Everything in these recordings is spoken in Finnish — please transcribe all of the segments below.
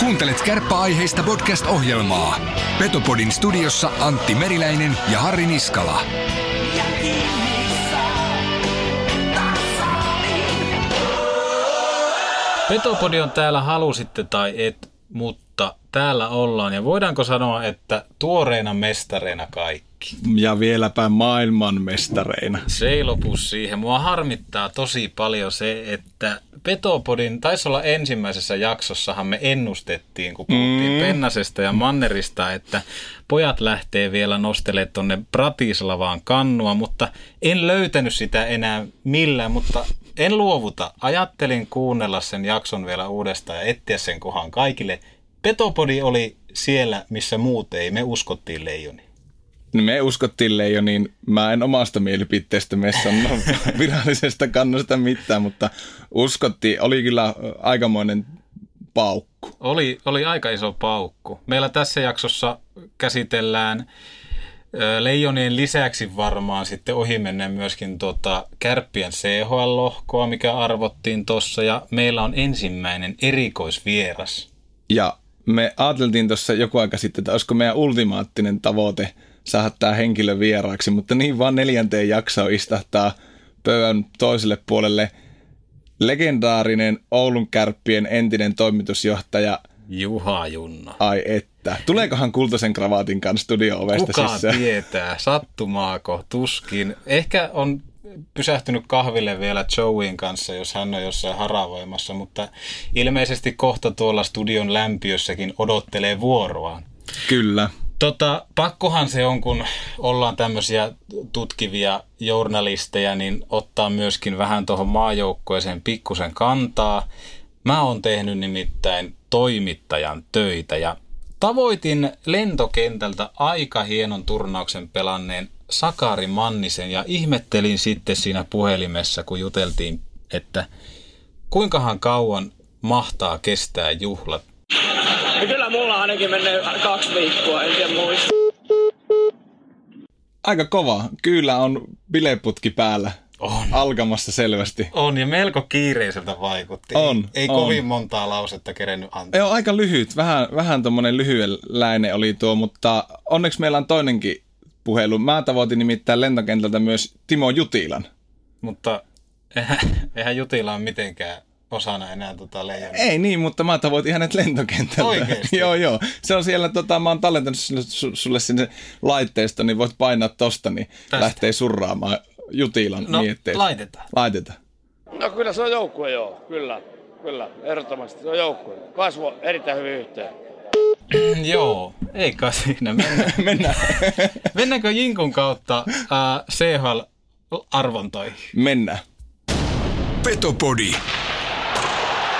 Kuuntelet kärppäaiheista podcast-ohjelmaa. Petopodin studiossa Antti Meriläinen ja Harri Niskala. Petopodi on täällä halusitte tai et, mutta täällä ollaan. Ja voidaanko sanoa, että tuoreina mestareina kaikki? Ja vieläpä maailmanmestareina. Se ei lopu siihen. Mua harmittaa tosi paljon se, että Petopodin, taisi olla ensimmäisessä jaksossahan me ennustettiin, kun puhuttiin mm. Pennasesta ja Mannerista, että pojat lähtee vielä nostelemaan tonne Bratislavaan kannua, mutta en löytänyt sitä enää millään, mutta en luovuta. Ajattelin kuunnella sen jakson vielä uudestaan ja etsiä sen kohan kaikille. Petopodi oli siellä, missä muut ei. Me uskottiin leijoni. Niin me uskottiin Leijoniin. Mä en omasta mielipiteestä me sanoa virallisesta kannasta mitään, mutta uskottiin. Oli kyllä aikamoinen paukku. Oli, oli aika iso paukku. Meillä tässä jaksossa käsitellään Leijonien lisäksi varmaan sitten ohimennen myöskin tota Kärppien CHL-lohkoa, mikä arvottiin tuossa, ja meillä on ensimmäinen erikoisvieras. Ja me ajateltiin tuossa joku aika sitten, että olisiko meidän ultimaattinen tavoite saada tämä henkilö vieraaksi, mutta niin vaan neljänteen jaksoon istahtaa pöydän toiselle puolelle legendaarinen Oulun Kärppien entinen toimitusjohtaja Juha Junno. Ai että. Tuleekohan kultaisen kravaatin kanssa studio-ovesta Kuka sisään? tietää, sattumaako, tuskin. Ehkä on pysähtynyt kahville vielä Joeyn kanssa, jos hän on jossain haravoimassa, mutta ilmeisesti kohta tuolla studion lämpiössäkin odottelee vuoroaan. Kyllä. Tota, pakkohan se on, kun ollaan tämmöisiä tutkivia journalisteja, niin ottaa myöskin vähän tuohon maajoukkueeseen pikkusen kantaa. Mä oon tehnyt nimittäin toimittajan töitä ja tavoitin lentokentältä aika hienon turnauksen pelanneen Sakari Mannisen ja ihmettelin sitten siinä puhelimessa, kun juteltiin, että kuinkahan kauan mahtaa kestää juhlat. Kyllä mulla ainakin menee kaksi viikkoa, en tiedä muista. Aika kova. Kyllä on bileputki päällä. On. Alkamassa selvästi. On ja melko kiireiseltä vaikutti. On, Ei on. kovin montaa lausetta kerennyt antaa. Joo, aika lyhyt. Vähän, vähän tommonen lyhyenläinen oli tuo, mutta onneksi meillä on toinenkin puhelu. Mä tavoitin nimittäin lentokentältä myös Timo Jutilan. Mutta eihän, eihän Jutila ole mitenkään osana enää tota leijonaa. Ei niin, mutta mä tavoitin hänet lentokentältä. Oikeesti? joo, joo. Se on siellä, tota, mä oon tallentanut sulle, su- sulle sinne laitteesta, niin voit painaa tosta, niin Tästä? lähtee surraamaan Jutilan No, mietteitä. laitetaan. Laitetaan. No kyllä se on joukkue joo, kyllä. Kyllä, ehdottomasti se on joukkue. Kasvo erittäin hyvin yhteen. Joo, ei kai siinä. Mennään. Mennään. Mennäänkö Jinkun kautta äh, CHL-arvontoihin? Mennään. Petopodi.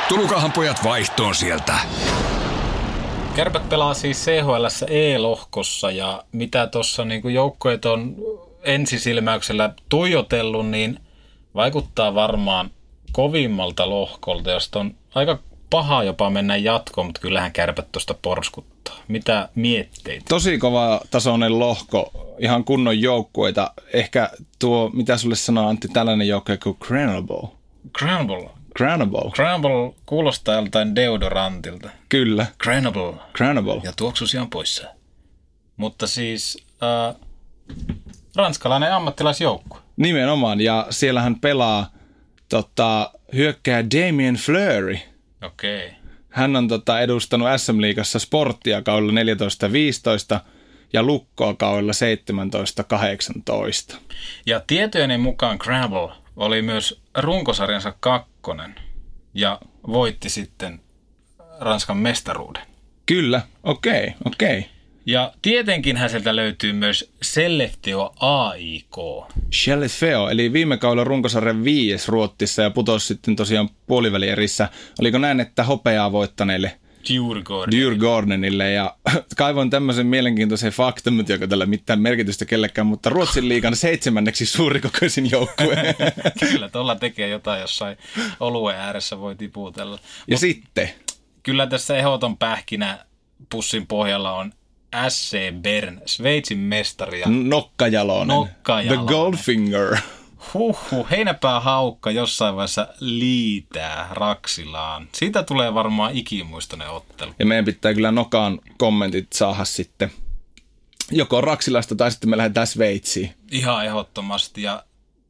Tulukahan pojat vaihtoon sieltä. Kärpät pelaa siis CHL E-lohkossa ja mitä tuossa niin joukkueet on ensisilmäyksellä tuijotellut, niin vaikuttaa varmaan kovimmalta lohkolta, josta on aika paha jopa mennä jatkoon, mutta kyllähän kärpät tuosta porskuttaa. Mitä mietteitä? Tosi kova tasoinen lohko, ihan kunnon joukkueita. Ehkä tuo, mitä sulle sanoo Antti, tällainen joukkue kuin Granable. Granble. Granable. Granble kuulostaa joltain deodorantilta. Kyllä, Granble. Granable. Ja tuoksusi on poissa. Mutta siis äh, ranskalainen ammattilaisjoukkue. Nimenomaan, ja siellähän pelaa tota, hyökkää Damien Fleury. Okei. Okay. Hän on tota, edustanut SM-liigassa sporttia kaudella 14-15 ja lukkoa kaudella 17-18. Ja tietojeni mukaan Gravel oli myös runkosarjansa kakkonen ja voitti sitten Ranskan mestaruuden. Kyllä, okei, okay, okei. Okay. Ja tietenkin sieltä löytyy myös Selleftio AIK. Shelley Feo, eli viime kaudella runkosarjan viies Ruottissa ja putosi sitten tosiaan puolivälierissä. Oliko näin, että hopeaa voittaneille Djurgården. Djurgårdenille ja kaivoin tämmöisen mielenkiintoisen faktan, nyt joka tällä mitään merkitystä kellekään, mutta Ruotsin liigan seitsemänneksi suurikokoisin joukkue. Kyllä, tuolla tekee jotain jossain oluen ääressä voi tiputella. ja sitten, Kyllä tässä ehdoton pähkinä pussin pohjalla on SC Bern, Sveitsin mestari ja Nokkajalonen. Nokkajalonen. The Goldfinger. Huhhuh, heinäpää haukka jossain vaiheessa liitää Raksilaan. Siitä tulee varmaan ikimuistoinen ottelu. Ja meidän pitää kyllä Nokaan kommentit saada sitten joko Raksilasta tai sitten me lähdetään Sveitsiin. Ihan ehdottomasti. Ja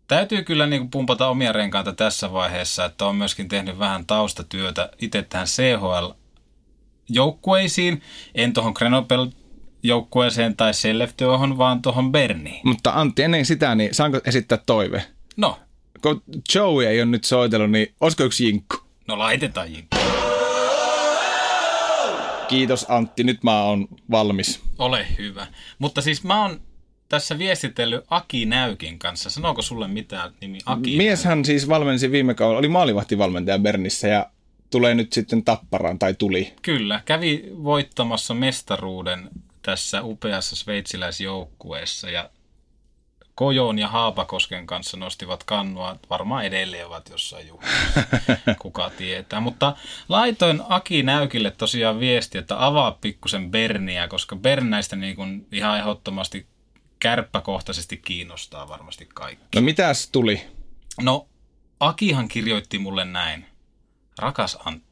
täytyy kyllä niin kuin pumpata omia renkaita tässä vaiheessa, että on myöskin tehnyt vähän taustatyötä itse tähän CHL-joukkueisiin. En tuohon Grenobel joukkueeseen tai Selleftyöhön, vaan tuohon Berniin. Mutta Antti, ennen sitä, niin saanko esittää toive? No, Kun Joey ei ole nyt soitellut, niin olisiko yksi jinkku? no laitetaan jinkku. Kiitos Antti, nyt mä oon valmis. Ole hyvä. Mutta siis mä oon tässä viestitellyt Aki Näykin kanssa. Sanooko sulle mitään nimi Aki? Mieshän siis valmensi viime kaudella, oli maalivahtivalmentaja Bernissä ja tulee nyt sitten tapparaan, tai tuli. Kyllä, kävi voittamassa mestaruuden tässä upeassa sveitsiläisjoukkueessa ja Kojoon ja Haapakosken kanssa nostivat kannua, varmaan edelleen ovat jossain juhlissa, kuka tietää. Mutta laitoin Aki Näykille tosiaan viesti, että avaa pikkusen Berniä, koska Bernäistä niin kuin ihan ehdottomasti kärppäkohtaisesti kiinnostaa varmasti kaikki. No mitäs tuli? No, Akihan kirjoitti mulle näin. Rakas Antti.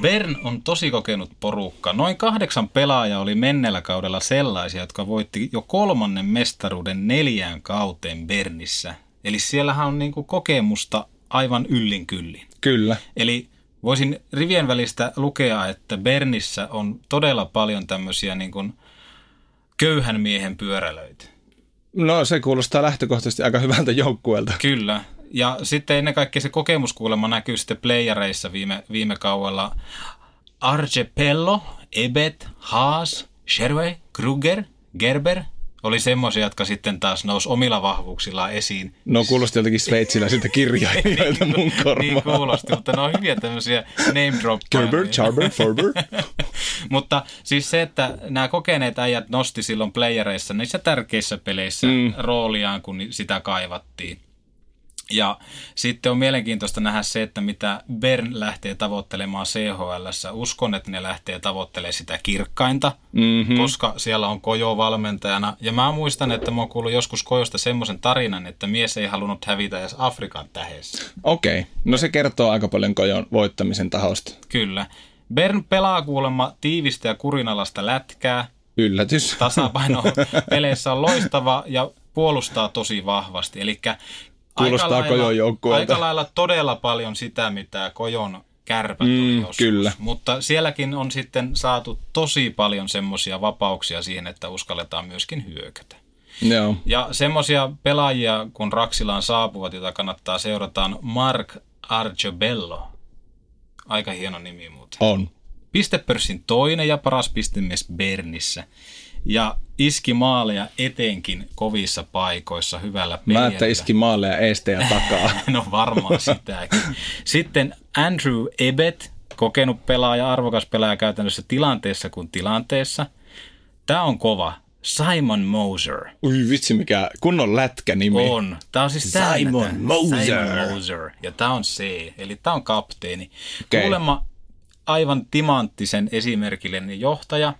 Bern on tosi kokenut porukka. Noin kahdeksan pelaajaa oli menneellä kaudella sellaisia, jotka voitti jo kolmannen mestaruuden neljään kauteen Bernissä. Eli siellähän on niinku kokemusta aivan yllin kyllin. Kyllä. Eli voisin rivien välistä lukea, että Bernissä on todella paljon tämmöisiä niin kuin köyhän miehen pyörälöitä. No se kuulostaa lähtökohtaisesti aika hyvältä joukkueelta. Kyllä. Ja sitten ennen kaikkea se kokemuskuulemma näkyy sitten playareissa viime, viime kaudella. Arce Pello, Ebet, Haas, Sherway, Kruger, Gerber oli semmoisia, jotka sitten taas nousi omilla vahvuuksillaan esiin. No kuulosti jotenkin sveitsiläisiltä kirjailijoilta mun niin korvaan. kuulosti, mutta ne on hyviä tämmöisiä name drop Gerber, Charber, Forber. Mutta siis se, että nämä kokeneet äijät nosti silloin playereissa niissä tärkeissä peleissä mm. rooliaan, kun sitä kaivattiin. Ja sitten on mielenkiintoista nähdä se, että mitä Bern lähtee tavoittelemaan CHL. Uskon, että ne lähtee tavoittelemaan sitä kirkkainta, mm-hmm. koska siellä on Kojo valmentajana. Ja mä muistan, että mä oon kuullut joskus Kojosta semmoisen tarinan, että mies ei halunnut hävitä edes Afrikan tähessä. Okei, okay. no se kertoo aika paljon kojon voittamisen tahosta. Kyllä. Bern pelaa kuulemma tiivistä ja kurinalasta lätkää. Yllätys. Tasapaino peleissä on loistava ja puolustaa tosi vahvasti. Eli Kuulostaa Kojon joukkueelta. Aika lailla todella paljon sitä, mitä Kojon kärpät Mm, joskus. kyllä. Mutta sielläkin on sitten saatu tosi paljon semmoisia vapauksia siihen, että uskalletaan myöskin hyökätä. Joo. Ja semmoisia pelaajia, kun Raksilaan saapuvat, joita kannattaa seurata, on Mark Argiobello. Aika hieno nimi muuten. On. Pistepörssin toinen ja paras pistemies Bernissä. Ja iski maaleja etenkin kovissa paikoissa hyvällä Mä peliällä. että iski maalle ja takaa. No varmaan sitäkin. Sitten Andrew Ebet, kokenut pelaaja, arvokas pelaaja käytännössä tilanteessa kuin tilanteessa. Tämä on kova. Simon Moser. Ui vitsi mikä kunnon lätkä nimi. On. Tämä on siis Simon. Moser. Simon Moser. Ja tämä on C, eli tämä on kapteeni. Okei. Kuulemma aivan timanttisen esimerkillinen johtaja.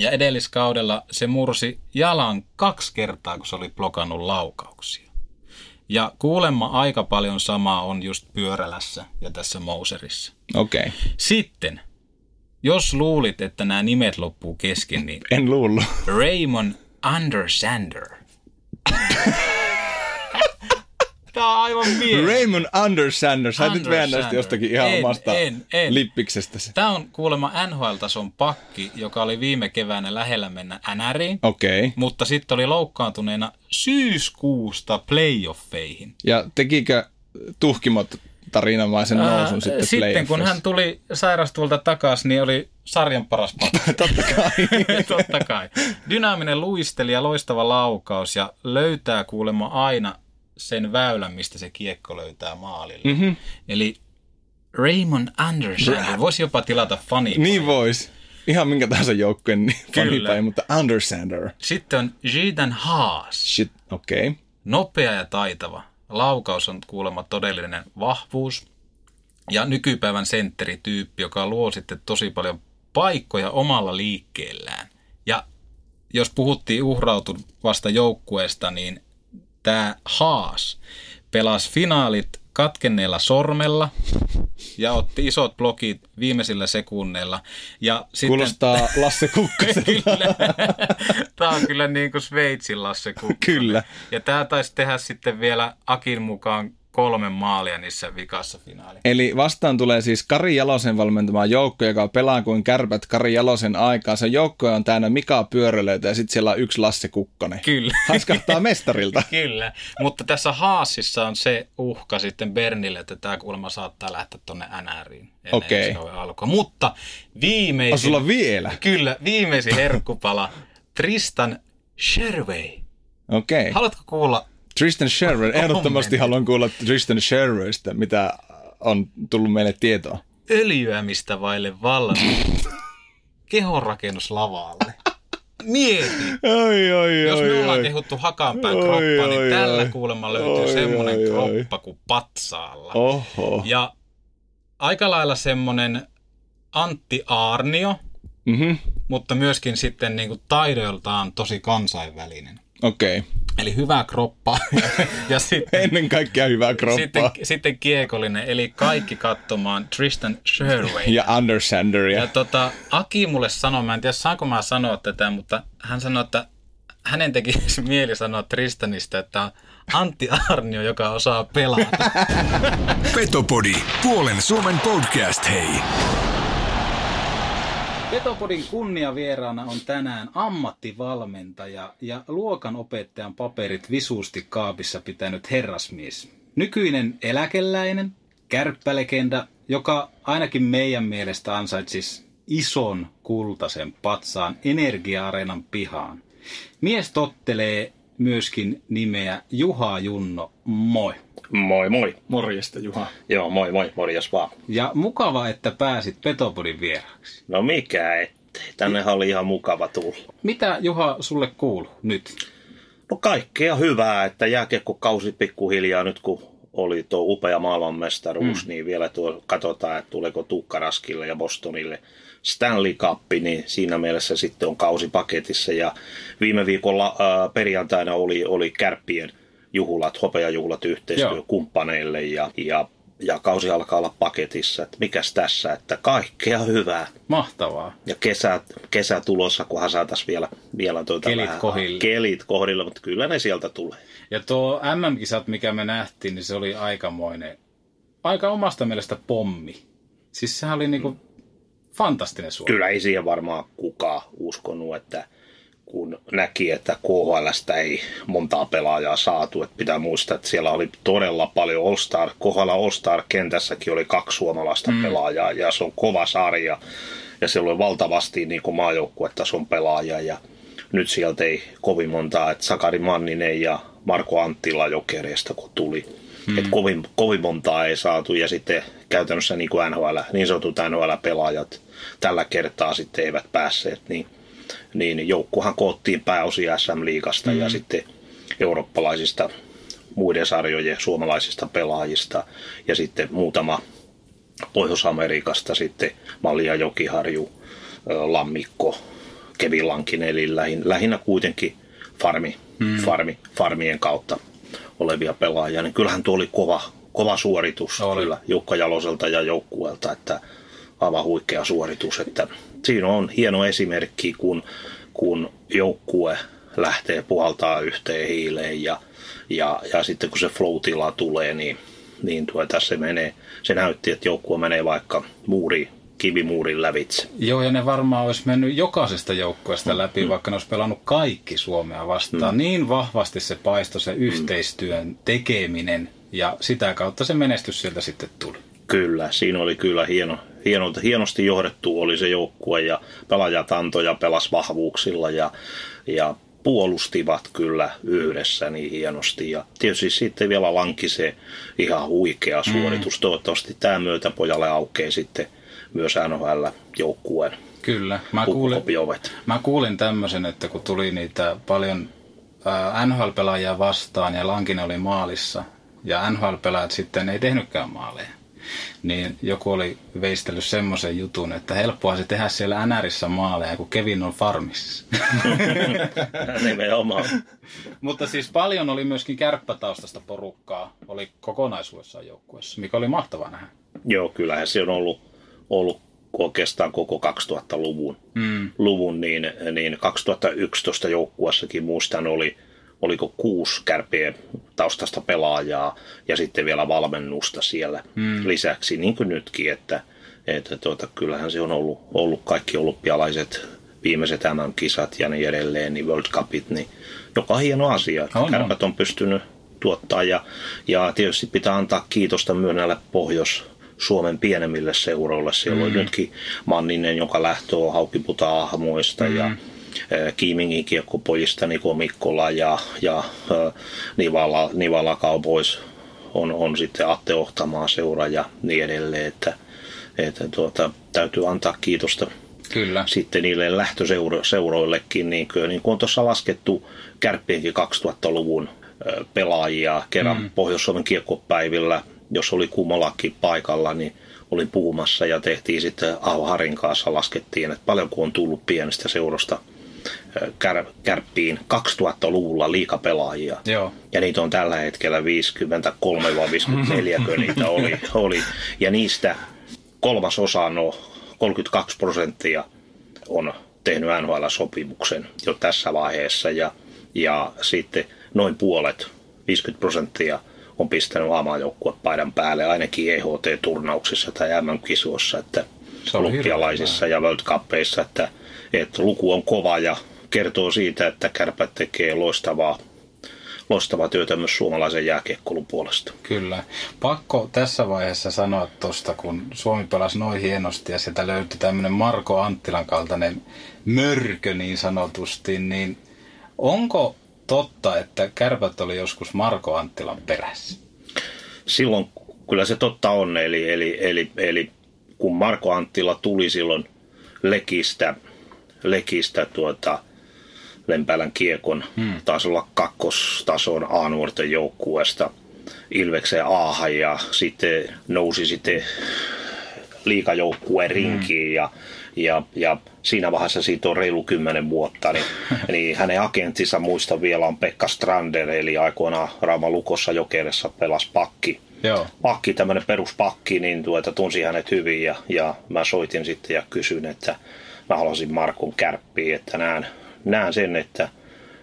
Ja edelliskaudella se mursi jalan kaksi kertaa, kun se oli blokannut laukauksia. Ja kuulemma aika paljon samaa on just pyörälässä ja tässä Mouserissa. Okei. Okay. Sitten, jos luulit, että nämä nimet loppuu kesken, niin En luullut. Raymond Undersander. Tämä on aivan pieni. Raymond Undersander. Sä et nyt väännästi jostakin ihan En, omasta en, en. lippiksestäsi. Tämä on kuulemma NHL-tason pakki, joka oli viime keväänä lähellä mennä NRiin, Okei. Okay. mutta sitten oli loukkaantuneena syyskuusta playoffeihin. Ja tekikö tuhkimot tarinamaisen nousun Ää, sitten sitten kun hän tuli sairastulta takaisin, niin oli sarjan paras pakki. Totta kai. Totta kai. Dynaaminen luistelija, loistava laukaus ja löytää kuulemma aina sen väylän, mistä se kiekko löytää maalille. Mm-hmm. Eli Raymond Anderson voisi jopa tilata fani. niin vois. Ihan minkä tahansa joukkueen niin fanipäin, mutta Undersander. Sitten on Jidan Haas. Shit, okei. Okay. Nopea ja taitava. Laukaus on kuulemma todellinen vahvuus. Ja nykypäivän sentterityyppi, joka luo sitten tosi paljon paikkoja omalla liikkeellään. Ja jos puhuttiin uhrautuvasta joukkueesta, niin tämä Haas pelasi finaalit katkenneella sormella ja otti isot blokit viimeisillä sekunneilla. Ja sitten, Kuulostaa Lasse Kukkaselta. kyllä. Tämä on kyllä niin kuin Sveitsin Lasse Kukkonen. Kyllä. Ja tämä taisi tehdä sitten vielä Akin mukaan kolme maalia niissä vikassa finaali. Eli vastaan tulee siis Kari Jalosen valmentama joukko, joka pelaa kuin kärpät Kari Jalosen aikaa. Se joukko on täynnä Mika Pyörölöitä ja sitten siellä on yksi Lasse Kukkonen. Kyllä. Haiskahtaa mestarilta. Kyllä, mutta tässä Haasissa on se uhka sitten Bernille, että tämä kuulemma saattaa lähteä tuonne NRiin. Okei. alkoi. Mutta viimeisin... On sulla vielä? Kyllä, viimeisin herkkupala. Tristan Sherway. Okei. Okay. Haluatko kuulla? Tristan Sherwood. Ehdottomasti haluan kuulla Tristan Sherwoodista, mitä on tullut meille tietoa. Öljyämistä vaille valmis. Kehonrakennus lavalle. Mieti, Oi, oi, jos me ollaan oi. kehuttu hakanpään Oi, kroppaa, niin oi, tällä oi. kuulemma löytyy Oi, semmoinen oi, kroppa kuin patsaalla. Oho. Ja aika lailla semmoinen Antti Aarnio, Mhm. mutta myöskin sitten niin kuin taidoiltaan tosi kansainvälinen. Okei. Okay. Eli hyvä kroppa ja sitten, Ennen kaikkea hyvää kroppaa. sitten, sitten kiekollinen, eli kaikki katsomaan Tristan Sherway. Ja Undersanderia. Ja tota, Aki mulle sanoi, mä en tiedä saanko mä sanoa tätä, mutta hän sanoi, että hänen teki mieli sanoa Tristanista, että on Antti Arnio, joka osaa pelata. Petopodi, puolen Suomen podcast, hei. Petopodin kunniavieraana on tänään ammattivalmentaja ja luokanopettajan paperit visuusti kaapissa pitänyt herrasmies. Nykyinen eläkeläinen, kärppälegenda, joka ainakin meidän mielestä ansaitsisi ison kultaisen patsaan Energia-areenan pihaan. Mies tottelee myöskin nimeä Juha Junno. Moi. Moi moi. Morjesta, Juha. Joo, moi moi, morjes vaan. Ja mukava, että pääsit Petopodin vieraaksi. No mikä ettei, tännehän oli ihan mukava tulla. Mitä Juha sulle kuuluu nyt? No kaikkea hyvää, että jääkiekkokausi pikkuhiljaa nyt kun oli tuo upea maailmanmestaruus, mm. niin vielä tuo katsotaan, että tuleeko Tukkaraskille ja Bostonille Stanley Cup, niin siinä mielessä sitten on kausi paketissa. Ja viime viikolla äh, perjantaina oli, oli kärppien juhlat, hopeajuhlat yhteistyökumppaneille ja, ja, ja kausi alkaa olla paketissa. Että mikäs tässä, että kaikkea hyvää. Mahtavaa. Ja kesä, kesä tulossa, kunhan saataisiin vielä, vielä tuota Kelit vähän, kohdille. Kelit kohdilla, mutta kyllä ne sieltä tulee. Ja tuo MM-kisat, mikä me nähtiin, niin se oli aikamoinen, aika omasta mielestä pommi. Siis sehän oli niinku fantastinen suori. Kyllä ei siihen varmaan kukaan uskonut, että kun näki, että KHLstä ei montaa pelaajaa saatu, että pitää muistaa, että siellä oli todella paljon All-Star, KHL All-Star-kentässäkin oli kaksi suomalaista mm. pelaajaa, ja se on kova sarja, ja siellä oli valtavasti niin kuin maajoukkuetason pelaajia, ja nyt sieltä ei kovin montaa, että Sakari Manninen ja Marko Anttila Jokereista kun tuli, mm. että kovin, kovin montaa ei saatu, ja sitten käytännössä niin kuin NHL, niin sanotut NHL-pelaajat tällä kertaa sitten eivät päässeet, niin niin joukkuhan koottiin pääosin SM-liigasta mm. ja sitten eurooppalaisista muiden sarjojen suomalaisista pelaajista ja sitten muutama Pohjois-Amerikasta sitten Malia Jokiharju, Lammikko, Kevin Lankinen, eli lähin, lähinnä kuitenkin farmi, mm. farmi, farmien kautta olevia pelaajia, niin kyllähän tuo oli kova, kova suoritus Oli. kyllä Jukka Jaloselta ja joukkueelta, että aivan huikea suoritus, että siinä on hieno esimerkki, kun, kun joukkue lähtee puhaltaa yhteen hiileen ja, ja, ja sitten kun se flow-tila tulee, niin, niin tuota, se, menee, se näytti, että joukkue menee vaikka muuri, kivimuurin lävitse. Joo, ja ne varmaan olisi mennyt jokaisesta joukkueesta läpi, vaikka ne olisi pelannut kaikki Suomea vastaan. Niin vahvasti se paistoi se yhteistyön tekeminen, ja sitä kautta se menestys sieltä sitten tuli. Kyllä, siinä oli kyllä hieno, hieno, hienosti johdettu oli se joukkue ja pelaajat antoi ja pelas vahvuuksilla ja, ja puolustivat kyllä yhdessä niin hienosti. Ja tietysti sitten vielä lanki se ihan huikea suoritus. Mm. Toivottavasti tämä myötä pojalle aukeaa sitten myös NHL-joukkueen Kyllä. Mä kuulin, mä kuulin tämmöisen, että kun tuli niitä paljon NHL-pelaajia vastaan ja Lankinen oli maalissa, ja NHL-pelaajat sitten ei tehnytkään maaleja, niin joku oli veistellyt semmoisen jutun, että helppoa se tehdä siellä NRissä maaleja, kun Kevin on farmissa. Nimenomaan. Mutta siis paljon oli myöskin kärppätaustasta porukkaa, oli kokonaisuudessaan joukkueessa, mikä oli mahtavaa nähdä. Joo, kyllähän se on ollut, ollut oikeastaan koko 2000-luvun. Mm. Luvun, niin, niin 2011 joukkueessakin muistan oli, oliko kuusi kärpien taustasta pelaajaa ja sitten vielä valmennusta siellä mm. lisäksi, niin kuin nytkin, että, että tuota, kyllähän se on ollut, ollut kaikki olympialaiset viimeiset MM-kisat ja niin edelleen, niin World Cupit, niin joka hieno asia, että on, kärpät on pystynyt tuottaa ja, ja tietysti pitää antaa kiitosta myönnälle Pohjois Suomen pienemmille seuroille. Siellä mm. on nytkin Manninen, joka lähtoo Haukiputa Ahmoista mm. ja Kiimingin kiekkopojista Niko Mikkola ja, ja Nivala, Nivala Cowboys on, on sitten Atte Ohtamaa seura ja niin edelleen, että, että tuota, täytyy antaa kiitosta Kyllä. sitten niille lähtöseuroillekin, niin kuin, niin kuin on tuossa laskettu kärppienkin 2000-luvun pelaajia kerran mm. Pohjois-Suomen kiekkopäivillä jos oli kummallakin paikalla, niin olin puhumassa ja tehtiin sitten Aho Harin kanssa, laskettiin, että paljonko on tullut pienestä seurasta kär, kärppiin 2000-luvulla liikapelaajia. Joo. Ja niitä on tällä hetkellä 53 vai 54, niitä oli, oli. Ja niistä kolmas osa, no 32 prosenttia on tehnyt NHL-sopimuksen jo tässä vaiheessa ja, ja sitten noin puolet, 50 prosenttia on pistänyt paidan päälle ainakin EHT-turnauksissa tai MM-kisoissa, että olympialaisissa ja World Cupissa, että, että luku on kova ja kertoo siitä, että kärpät tekee loistavaa loistavaa työtä myös suomalaisen jääkiekkoulun puolesta. Kyllä. Pakko tässä vaiheessa sanoa tuosta, kun Suomi pelasi noin hienosti ja sieltä löytyi tämmöinen Marko Anttilan kaltainen mörkö niin sanotusti, niin onko totta, että kärpät oli joskus Marko Anttilan perässä? Silloin kyllä se totta on, eli, eli, eli, eli kun Marko Anttila tuli silloin Lekistä, Lekistä tuota, Lempälän kiekon, hmm. taisi olla kakkostason A-nuorten joukkueesta Ilvekseen Aahan ja sitten nousi sitten liikajoukkueen rinkiin hmm. ja ja, ja siinä vaiheessa siitä on reilu kymmenen vuotta, niin, niin hänen agenttinsa muista vielä on Pekka Strander, eli aikoinaan Rauma Lukossa Jokeressa pelas pakki. Joo. Pakki, tämmöinen peruspakki, niin tuota, tunsi hänet hyvin ja, ja mä soitin sitten ja kysyin, että mä haluaisin Markun kärppiä, että näen, näen sen, että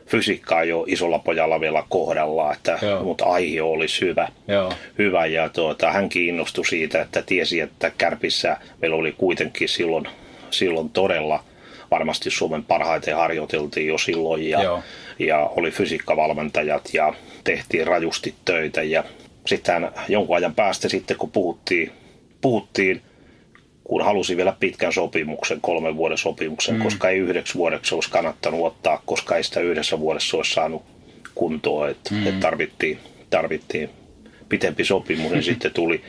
fysiikka ei ole isolla pojalla vielä kohdalla, että, mutta aihe olisi hyvä. Joo. hyvä ja tuota, hän kiinnostui siitä, että tiesi, että Kärpissä meillä oli kuitenkin silloin silloin todella varmasti Suomen parhaiten harjoiteltiin jo silloin ja, ja oli fysiikkavalmentajat ja tehtiin rajusti töitä ja sitten jonkun ajan päästä sitten kun puhuttiin, puhuttiin kun halusi vielä pitkän sopimuksen, kolmen vuoden sopimuksen, mm. koska ei yhdeksi vuodeksi olisi kannattanut ottaa, koska ei sitä yhdessä vuodessa olisi saanut kuntoa, että mm. et tarvittiin, tarvittiin pitempi sopimus, niin sitten tuli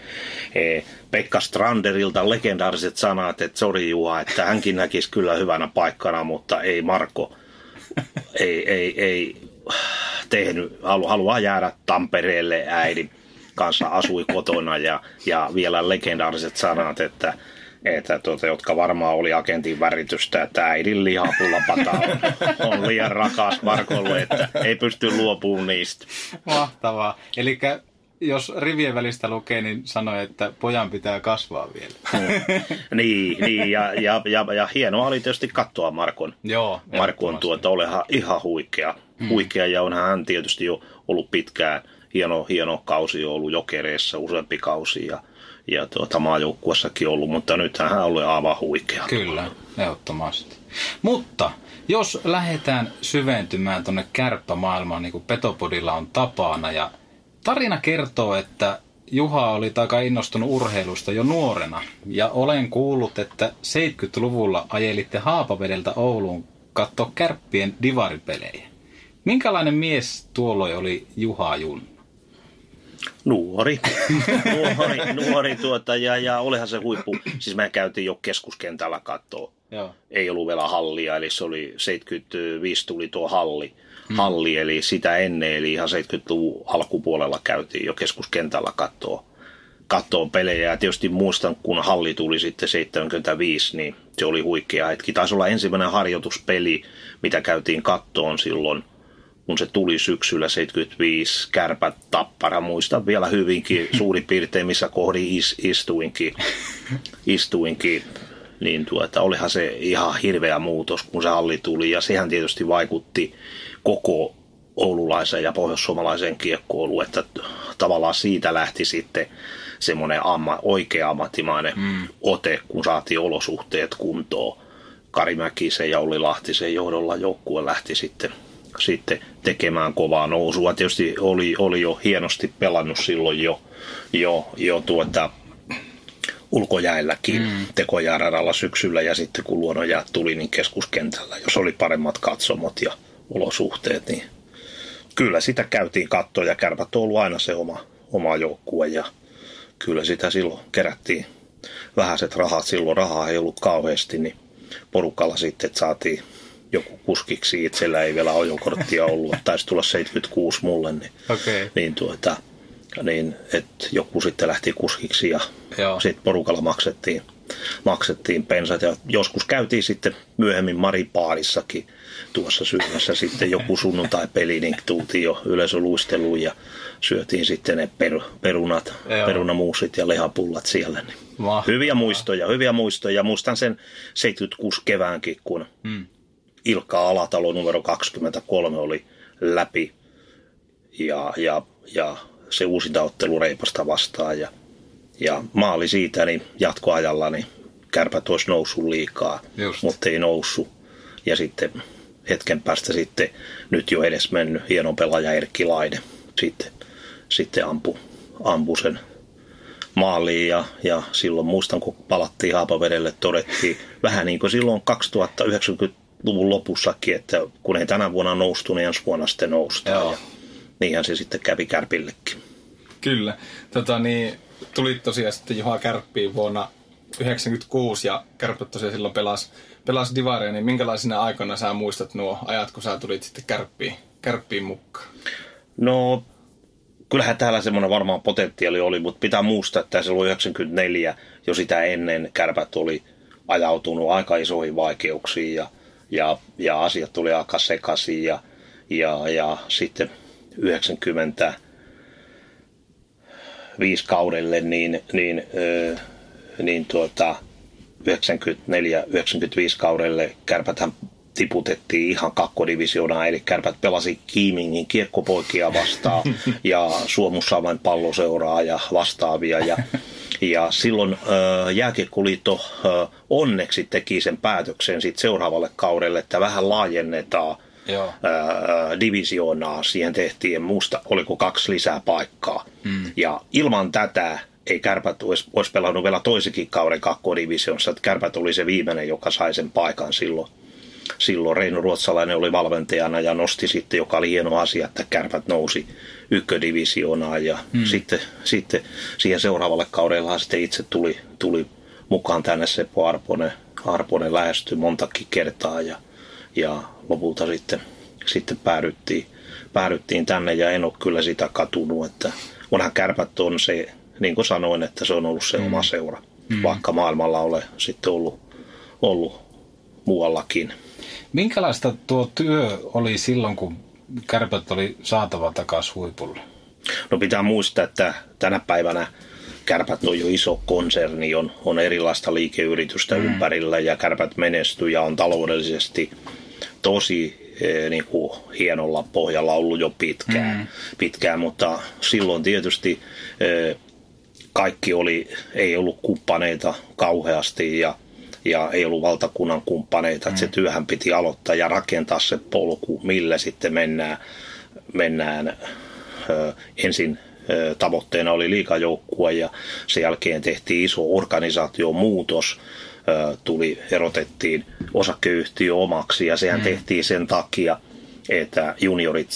e, Pekka Stranderilta legendaariset sanat, että sori Juha, että hänkin näkisi kyllä hyvänä paikkana, mutta ei Marko, ei, ei, ei tehnyt, halu, haluaa jäädä Tampereelle äidin kanssa asui kotona ja, ja vielä legendaariset sanat, että että tuota, jotka varmaan oli agentin väritystä, että äidin lihapullapata on, on liian rakas Markolle, että ei pysty luopumaan niistä. Mahtavaa. Eli jos rivien välistä lukee, niin sanoi, että pojan pitää kasvaa vielä. niin, niin ja, ja, ja, ja, hienoa oli tietysti katsoa Markon. Joo, Markon tuota, olehan ihan huikea. Hmm. Huikea ja onhan hän tietysti jo ollut pitkään. Hieno, hieno kausi on ollut jokereissa, useampi kausi ja, ja tuota, maajoukkuessakin ollut, mutta nyt hän oli aivan huikea. Kyllä, ehdottomasti. Mutta jos lähdetään syventymään tuonne kärppämaailmaan, niin kuin Petopodilla on tapana, ja Tarina kertoo, että Juha oli aika innostunut urheilusta jo nuorena ja olen kuullut, että 70-luvulla ajelitte Haapavedeltä Ouluun katsoa kärppien divaripelejä. Minkälainen mies tuolloin oli Juha Junna? Nuori. nuori, nuori tuota, ja, ja olihan se huippu. Siis me käytiin jo keskuskentällä katsoa. Joo. Ei ollut vielä hallia, eli se oli 75 tuli tuo halli mm. halli, eli sitä ennen, eli ihan 70-luvun alkupuolella käytiin jo keskuskentällä katsoa, kattoon pelejä. Ja tietysti muistan, kun halli tuli sitten 75, niin se oli huikea hetki. Taisi olla ensimmäinen harjoituspeli, mitä käytiin kattoon silloin, kun se tuli syksyllä 75, kärpät tappara. Muistan vielä hyvinkin suurin piirtein, missä kohdi is, istuinkin. istuinkin. Niin tuota, olihan se ihan hirveä muutos, kun se halli tuli. Ja sehän tietysti vaikutti koko oululaisen ja pohjoissuomalaisen kiekkoiluun, että tavallaan siitä lähti sitten semmoinen amma, oikea ammattimainen mm. ote, kun saatiin olosuhteet kuntoon. Kari Mäkisen ja Olli Lahtisen johdolla joukkue lähti sitten, sitten tekemään kovaa nousua. Tietysti oli, oli jo hienosti pelannut silloin jo, jo, jo tuota, ulkojäilläkin mm. tekojääradalla syksyllä ja sitten kun luonnonjäät tuli, niin keskuskentällä, jos oli paremmat katsomot ja olosuhteet, niin kyllä sitä käytiin kattoa ja kärpät on ollut aina se oma, oma joukkue ja kyllä sitä silloin kerättiin vähäiset rahat. Silloin rahaa ei ollut kauheasti, niin porukalla sitten että saatiin joku kuskiksi. Itsellä ei vielä ajokorttia ollut, taisi tulla 76 mulle, niin, okay. niin, tuota, niin että joku sitten lähti kuskiksi ja sitten porukalla maksettiin, maksettiin pensat. Ja joskus käytiin sitten myöhemmin Maripaarissakin tuossa syömässä sitten joku sunnuntai-peli, niin tultiin jo yleisöluisteluun ja syötiin sitten ne per, perunat, Joo. perunamuusit ja lehapullat siellä. Niin hyviä muistoja, hyviä muistoja. Muistan sen 76 keväänkin, kun hmm. Ilkka Alatalo numero 23 oli läpi ja, ja, ja se uusinta ottelu Reipasta vastaan ja, ja maali siitä niin jatkoajalla niin kärpät olisi noussut liikaa, Just. mutta ei noussut. Ja sitten hetken päästä sitten nyt jo edes mennyt hieno pelaaja Erkki Laine sitten, sitten ampu, ampu sen maaliin ja, ja silloin muistan kun palattiin Haapavedelle todettiin vähän niin kuin silloin 2090-luvun lopussakin, että kun ei tänä vuonna noustu, niin ensi vuonna sitten noustaan. Ja niinhän se sitten kävi Kärpillekin. Kyllä. Tota, niin, tuli tosiaan sitten Juha Kärppiin vuonna 1996 ja Kärppät tosiaan silloin pelasi pelas Divaria, niin minkälaisina aikoina sä muistat nuo ajat, kun sä tulit sitten kärppiin, kärppiin mukaan? No, kyllähän täällä semmoinen varmaan potentiaali oli, mutta pitää muistaa, että se oli 94, jo sitä ennen kärpät oli ajautunut aika isoihin vaikeuksiin ja, ja, ja asiat tuli aika sekaisin ja, ja, ja sitten 90 viisi kaudelle, niin, niin, öö, niin tuota, 94-95 kaudelle kärpäthän tiputettiin ihan kakkodivisioonaan, eli kärpät pelasi Kiimingin kiekkopoikia vastaan ja Suomussaamen palloseuraa ja vastaavia. Ja, ja silloin äh, Jääkiekkoliitto äh, onneksi teki sen päätöksen sit seuraavalle kaudelle, että vähän laajennetaan Joo. Ää, divisioonaa. Siihen tehtiin, muista, oliko kaksi lisää paikkaa. Mm. Ja ilman tätä ei Kärpät olisi, olisi pelannut vielä toisikin kauden kakkodivisionssa. Että Kärpät oli se viimeinen, joka sai sen paikan silloin. Silloin Reino Ruotsalainen oli valmentajana ja nosti sitten, joka oli hieno asia, että Kärpät nousi ykködivisioonaan. Ja hmm. sitten, sitten siihen seuraavalle kaudella sitten itse tuli, tuli mukaan tänne Seppo Arponen. Arponen lähestyi montakin kertaa ja, ja lopulta sitten, sitten päädyttiin, päädyttiin tänne ja en ole kyllä sitä katunut, että onhan kärpät on se niin kuin sanoin, että se on ollut se mm. oma seura, mm. vaikka maailmalla ole sitten ollut, ollut muuallakin. Minkälaista tuo työ oli silloin, kun kärpät oli saatava takaisin huipulle? No pitää muistaa, että tänä päivänä Kärpät on jo iso konserni, on, on erilaista liikeyritystä mm. ympärillä ja Kärpät menestyy ja on taloudellisesti tosi eh, niin kuin hienolla pohjalla ollut jo pitkään, mm. pitkään mutta silloin tietysti eh, kaikki oli, ei ollut kumppaneita kauheasti ja, ja ei ollut valtakunnan kumppaneita. Mm. Että se työhän piti aloittaa ja rakentaa se polku, millä sitten mennään, mennään ö, ensin tavoitteena oli liikajoukkue ja sen jälkeen tehtiin iso organisaatiomuutos, tuli, erotettiin osakeyhtiö omaksi ja sehän mm. tehtiin sen takia, että juniorit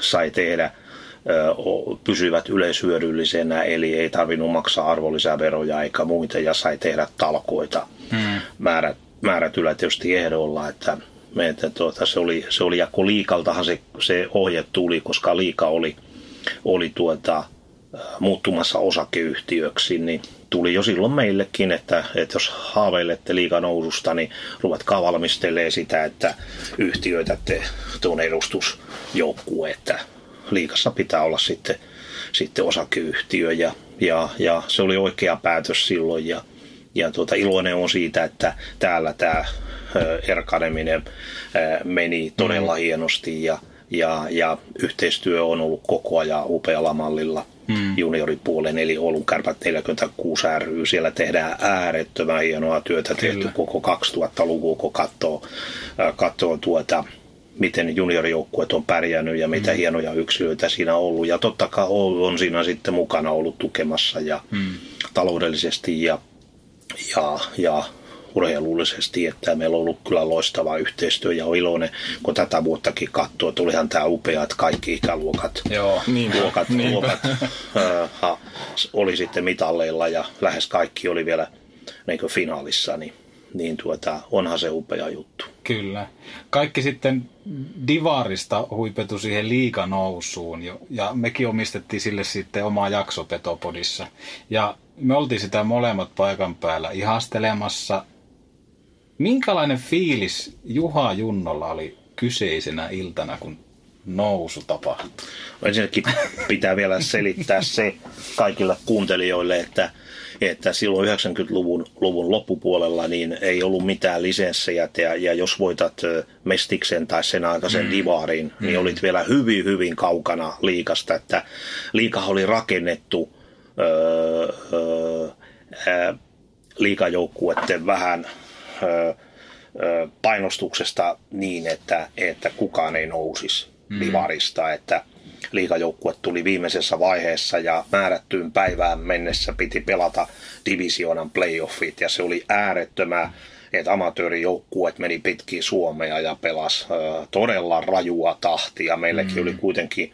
sai tehdä – pysyvät yleishyödyllisenä, eli ei tarvinnut maksaa arvonlisäveroja eikä muita ja sai tehdä talkoita mm. määrät, määrätyllä tietysti ehdolla, että, että tuota, se, oli, se oli, ja kun liikaltahan se, se ohje tuli, koska liika oli, oli tuota, muuttumassa osakeyhtiöksi, niin tuli jo silloin meillekin, että, että jos haaveilette liikaa noususta, niin ruvetkaa valmistelee sitä, että yhtiöitätte tuon edustusjoukkue, että liikassa pitää olla sitten, sitten osakeyhtiö ja, ja, ja, se oli oikea päätös silloin ja, ja tuota, iloinen on siitä, että täällä tämä Erkademinen meni todella mm. hienosti ja, ja, ja yhteistyö on ollut koko ajan upealla mallilla mm. junioripuolen, eli Oulun kärpät 46 ry. Siellä tehdään äärettömän hienoa työtä Kyllä. tehty koko 2000-luvun, kun katsoo, katsoo tuota, miten juniorijoukkueet on pärjännyt ja mitä mm. hienoja yksilöitä siinä on ollut. Ja totta kai Oulu on siinä sitten mukana ollut tukemassa ja mm. taloudellisesti ja, ja, ja urheilullisesti, että meillä on ollut kyllä loistava yhteistyö ja on iloinen, kun tätä vuottakin katsoo, että olihan tämä upea, että kaikki ikäluokat. Joo, niin, luokat, niin. luokat äh, oli sitten mitalleilla ja lähes kaikki oli vielä niin finaalissa, niin, niin tuota, onhan se upea juttu. Kyllä. Kaikki sitten Divarista huipetu siihen liikanousuun jo, ja mekin omistettiin sille sitten omaa jakso Petopodissa. Ja me oltiin sitä molemmat paikan päällä ihastelemassa Minkälainen fiilis Juha Junnolla oli kyseisenä iltana, kun nousu tapahtui? Ensinnäkin pitää vielä selittää se kaikille kuuntelijoille, että, että silloin 90-luvun luvun loppupuolella niin ei ollut mitään lisenssejä ja, ja jos voitat Mestiksen tai sen aikaisen mm. Divarin, niin mm. olit vielä hyvin, hyvin kaukana liikasta, että liika oli rakennettu öö, öö, liikajoukkueiden vähän painostuksesta niin, että, että kukaan ei nousisi mm. divarista, että liikajoukkue tuli viimeisessä vaiheessa ja määrättyyn päivään mennessä piti pelata divisioonan playoffit ja se oli äärettömän että amatöörijoukkueet meni pitkin Suomea ja pelas todella rajua tahtia. Meilläkin mm. oli kuitenkin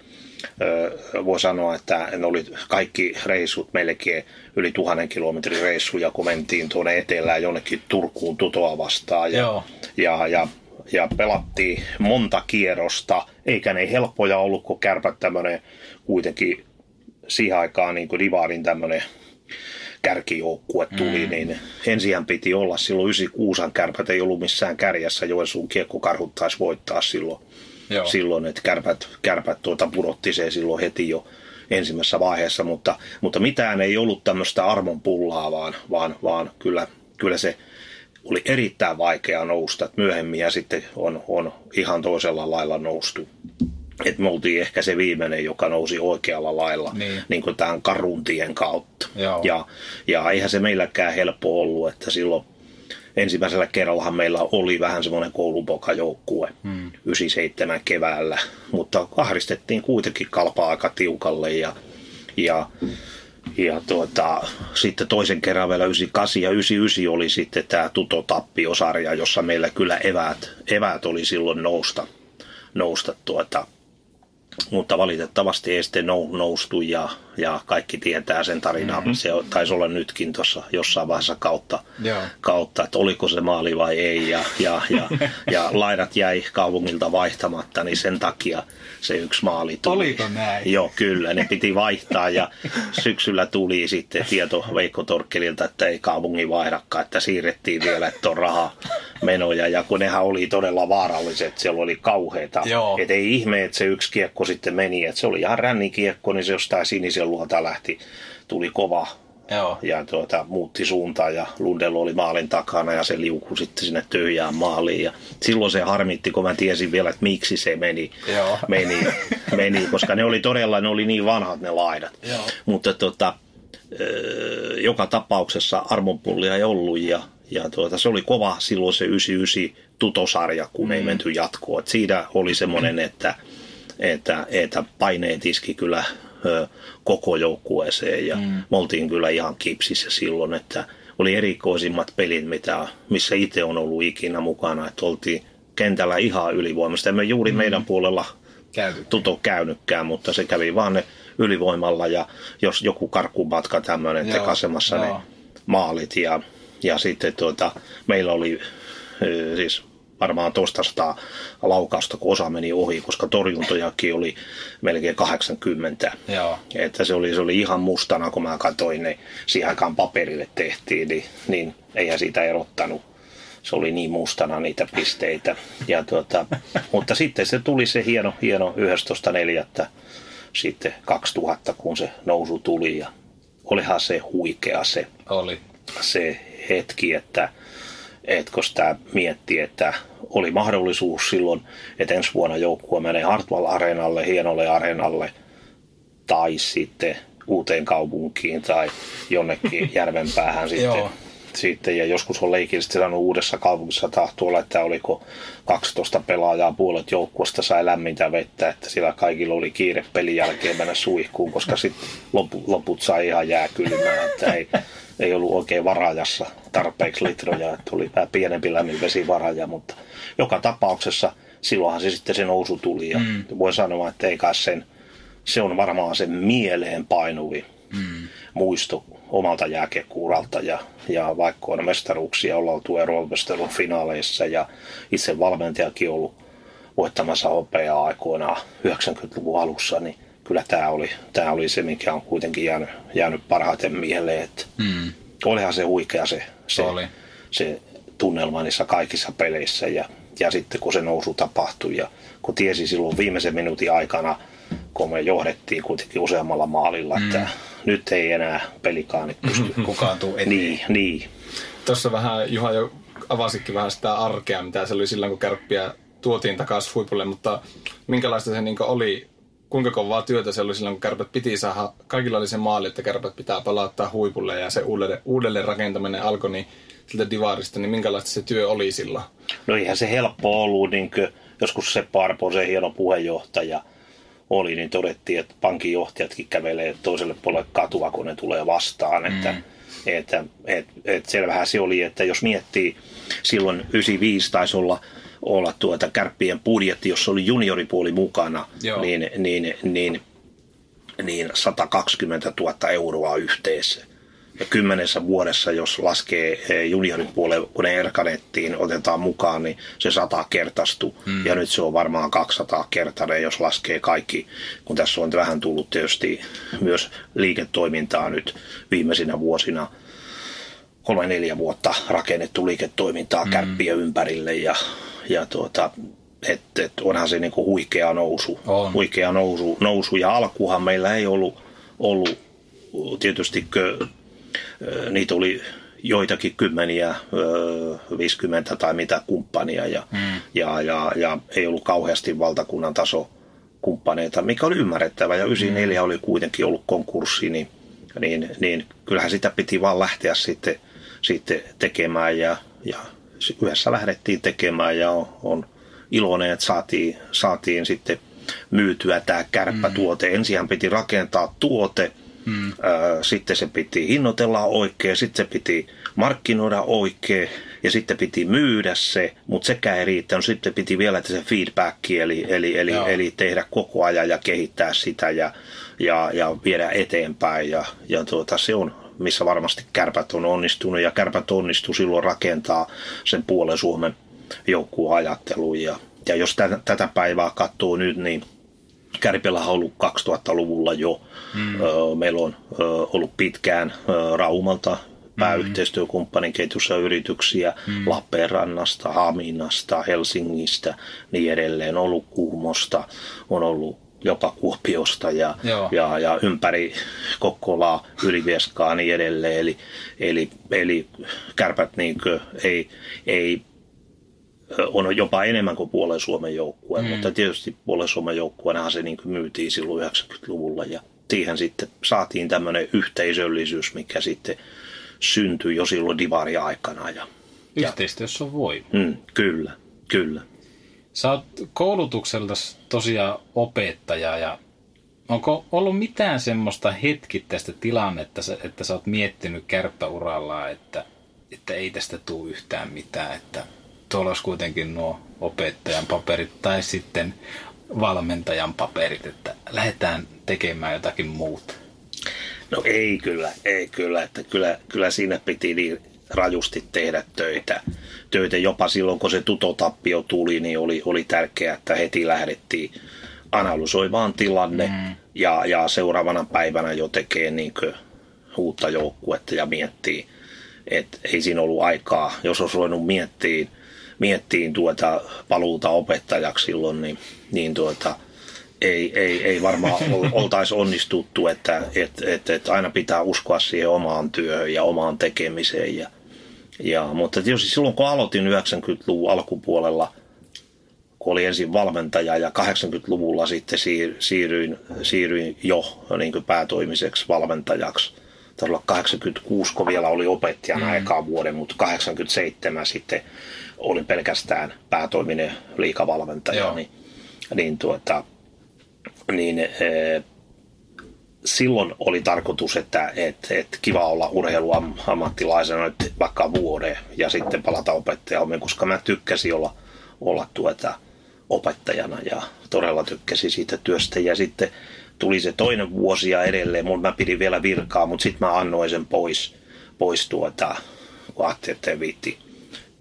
voi sanoa, että ne oli kaikki reissut melkein yli tuhannen kilometrin reissuja, kun mentiin tuonne etelään jonnekin Turkuun tutoa vastaan. Ja, ja, ja, ja pelattiin monta kierrosta, eikä ne helppoja ollut, kun kärpät tämmöinen kuitenkin siihen aikaan niin kuin Divarin tämmöinen kärkijoukkue tuli, mm. niin ensin piti olla silloin 96 kärpät ei ollut missään kärjessä, Joensuun kiekkokarhut taisi voittaa silloin Joo. silloin, että kärpät, kärpät tuota pudotti se silloin heti jo ensimmäisessä vaiheessa, mutta, mutta mitään ei ollut tämmöistä armon pullaa, vaan, vaan, vaan kyllä, kyllä se oli erittäin vaikea nousta. että myöhemmin ja sitten on, on ihan toisella lailla noustu. Et me oltiin ehkä se viimeinen, joka nousi oikealla lailla niin. Niin kuin tämän karuntien kautta. Ja, ja eihän se meilläkään helppo ollut, että silloin ensimmäisellä kerrallahan meillä oli vähän semmoinen koulupokajoukkue hmm. 97 keväällä, mutta ahristettiin kuitenkin kalpaa aika tiukalle ja, ja ja tuota, sitten toisen kerran vielä 98 ja 99 oli sitten tämä Tuto Tappiosarja, jossa meillä kyllä eväät, eväät oli silloin nousta, nousta tuota, mutta valitettavasti ei sitten noustu ja, ja kaikki tietää sen tarinan. Mm-hmm. Se taisi olla nytkin tuossa jossain vaiheessa kautta, kautta, että oliko se maali vai ei ja, ja, ja, ja laidat jäi kaupungilta vaihtamatta, niin sen takia se yksi maali tuli. Oliko näin? Joo, kyllä, ne piti vaihtaa ja syksyllä tuli sitten tieto Veikko Torkkelilta, että ei kaupungin vaihdakaan, että siirrettiin vielä, että on raha menoja ja kun nehän oli todella vaaralliset, siellä oli kauheita. Että ei ihme, että se yksi kiekko sitten meni, että se oli ihan rännikiekko, niin se jostain sinisen luota lähti, tuli kova Joo. ja tuota, muutti suuntaa ja Lundell oli maalin takana ja se liukui sitten sinne tyhjään maaliin. Ja silloin se harmitti, kun mä tiesin vielä, että miksi se meni, Joo. meni, meni koska ne oli todella, ne oli niin vanhat ne laidat. Joo. Mutta tota, joka tapauksessa armonpullia ei ollut ja, ja tuota, se oli kova silloin se 99 tutosarja, kun mm. ei menty jatkoon. Et siinä oli semmoinen, että, että, että paineet iski kyllä koko joukkueeseen ja mm. me oltiin kyllä ihan kipsissä silloin, että oli erikoisimmat pelit, mitä, missä itse on ollut ikinä mukana, että oltiin kentällä ihan ylivoimasta. Emme juuri mm. meidän puolella Käyty. tuto käynytkään, mutta se kävi vaan ne ylivoimalla ja jos joku karkkumatka tämmöinen tekasemassa ne maalit ja, ja sitten tuota, meillä oli siis varmaan toista laukausta, kun osa meni ohi, koska torjuntojakin oli melkein 80. Joo. Että se oli, se oli ihan mustana, kun mä katsoin ne siihen aikaan paperille tehtiin, niin, niin eihän siitä erottanut. Se oli niin mustana niitä pisteitä. Ja tuota, mutta sitten se tuli se hieno, hieno 11.4. sitten 2000, kun se nousu tuli ja olihan se huikea se, Oli. se hetki, että et kun sitä miettii, että oli mahdollisuus silloin, että ensi vuonna joukkue menee Hartwall Areenalle, hienolle areenalle, tai sitten uuteen kaupunkiin tai jonnekin järven päähän sitten. Sitten. Ja joskus on leikillisesti sanonut uudessa kaupungissa tahtuu olla, että oliko 12 pelaajaa puolet joukkueesta sai lämmintä vettä, että sillä kaikilla oli kiire pelin jälkeen mennä suihkuun, koska sitten loput, loput sai ihan jääkylmää, että ei, ei ollut oikein varajassa tarpeeksi litroja, että oli vähän pienempi lämmin vesivaraja, mutta joka tapauksessa silloinhan se sitten se nousu tuli ja mm. voi sanoa, että ei kai sen, se on varmaan sen mieleen painuvi mm. muisto omalta jääkiekkuuralta ja, ja vaikka on mestaruuksia, ollaan oltu eroilmastelun finaaleissa ja itse valmentajakin ollut voittamassa hopeaa aikoinaan 90-luvun alussa, niin kyllä tämä oli, tämä oli se, mikä on kuitenkin jäänyt, jäänyt parhaiten mieleen. Että mm. Olihan se huikea se, se, Oli. se tunnelma niissä kaikissa peleissä ja, ja sitten kun se nousu tapahtui ja kun tiesi silloin viimeisen minuutin aikana, kun me johdettiin kuitenkin useammalla maalilla, mm. että nyt ei enää pelikaanit pysty. Kukaan tuu eteen. niin, niin. Tuossa vähän Juha jo avasikin vähän sitä arkea, mitä se oli silloin, kun kärppiä tuotiin takaisin huipulle, mutta minkälaista se niin oli, kuinka kovaa työtä se oli silloin, kun kärpät piti saada, kaikilla oli se maali, että kärpät pitää palauttaa huipulle ja se uudelleen, uudelleen rakentaminen alkoi niin siltä divaarista, niin minkälaista se työ oli silloin? No eihän se helppo ollut, niin kuin joskus se Parpo, se hieno puheenjohtaja, oli, niin todettiin, että pankinjohtajatkin kävelee toiselle puolelle katua, kun ne tulee vastaan. Mm. Että, että, et, et selvähän se oli, että jos miettii, silloin 95 taisi olla, olla tuota kärppien budjetti, jossa oli junioripuoli mukana, Joo. niin, niin, niin, niin 120 000 euroa yhteensä. Ja kymmenessä vuodessa, jos laskee eh, junioripuolelle, kun ne erkanettiin, otetaan mukaan, niin se sata kertaistui. Mm. Ja nyt se on varmaan 200 kertainen, jos laskee kaikki, kun tässä on vähän tullut tietysti myös liiketoimintaa nyt viimeisinä vuosina kolme neljä vuotta rakennettu liiketoimintaa mm. kärppien ympärille ja, ja tuota, et, et onhan se niinku huikea nousu. On. Huikea nousu, nousu. Ja alkuhan meillä ei ollut, ollut tietysti niitä oli joitakin kymmeniä, 50 tai mitä kumppania ja, mm. ja, ja, ja ei ollut kauheasti valtakunnan taso kumppaneita, mikä oli ymmärrettävä ja 94 mm. oli kuitenkin ollut konkurssi, niin, niin, niin kyllähän sitä piti vaan lähteä sitten, sitten tekemään ja, ja yhdessä lähdettiin tekemään ja on, on iloinen, että saatiin, saatiin sitten myytyä tämä kärppätuote. Mm. Ensin piti rakentaa tuote, Mm. Sitten se piti hinnoitella oikein, sitten se piti markkinoida oikein ja sitten piti myydä se, mutta sekään ei riittänyt. Sitten piti vielä se feedback, eli, eli, eli, eli tehdä koko ajan ja kehittää sitä ja, ja, ja viedä eteenpäin. Ja, ja tuota, se on missä varmasti kärpät on onnistunut ja kärpät onnistuu silloin rakentaa sen puolen Suomen joukkueen ajattelun. Ja, ja jos tätä, tätä päivää katsoo nyt, niin Kärpillä on ollut 2000-luvulla jo. Mm. Meillä on ollut pitkään Raumalta pääyhteistyökumppanin ketjussa yrityksiä mm. Lappeenrannasta, Haminasta, Helsingistä, niin edelleen. On ollut Kuhmosta, on ollut jopa Kuopiosta ja, ja, ja ympäri Kokkolaa, Ylivieskaa niin edelleen. Eli, eli, eli kärpät niin ei, ei on jopa enemmän kuin puolen Suomen joukkue, mm. mutta tietysti puolen Suomen joukkueenahan se niin myytiin silloin 90-luvulla ja siihen sitten saatiin tämmöinen yhteisöllisyys, mikä sitten syntyi jo silloin divari-aikana. Ja, Yhteistyössä on voima. Mm, kyllä, kyllä. Sä oot koulutukselta tosiaan opettaja ja onko ollut mitään semmoista hetkittäistä tilannetta, että sä oot miettinyt kärppäurallaan, että, että ei tästä tule yhtään mitään, että tuolla olisi kuitenkin nuo opettajan paperit tai sitten valmentajan paperit, että lähdetään tekemään jotakin muuta? No ei kyllä, ei kyllä, että kyllä, kyllä siinä piti niin rajusti tehdä töitä. Töitä jopa silloin, kun se tutotappio tuli, niin oli, oli tärkeää, että heti lähdettiin analysoimaan tilanne mm. ja, ja seuraavana päivänä jo tekee niin uutta joukkuetta ja miettii, että ei siinä ollut aikaa. Jos olisi ruvennut miettiä, miettiä tuota paluuta opettajaksi silloin, niin, niin tuota, ei, ei, ei varmaan oltaisi onnistuttu, että et, et, et aina pitää uskoa siihen omaan työhön ja omaan tekemiseen. Ja, ja, mutta tietysti silloin kun aloitin 90-luvun alkupuolella, kun oli ensin valmentaja ja 80-luvulla sitten siirryin, siirryin jo niin päätoimiseksi valmentajaksi. Taisi olla 86, kun vielä oli opettajana mm. ekaa vuoden, mutta 87 sitten olin pelkästään päätoiminen liikavalmentaja. Joo. Niin, niin tuota, niin e, silloin oli tarkoitus, että et, et kiva olla urheiluammattilaisena nyt vaikka vuoden ja sitten palata opettajalle, koska mä tykkäsin olla, olla tuota opettajana ja todella tykkäsin siitä työstä. Ja sitten tuli se toinen vuosi ja edelleen, mun mä pidin vielä virkaa, mutta sitten mä annoin sen pois, pois tuota, kun ajattelin, että viitti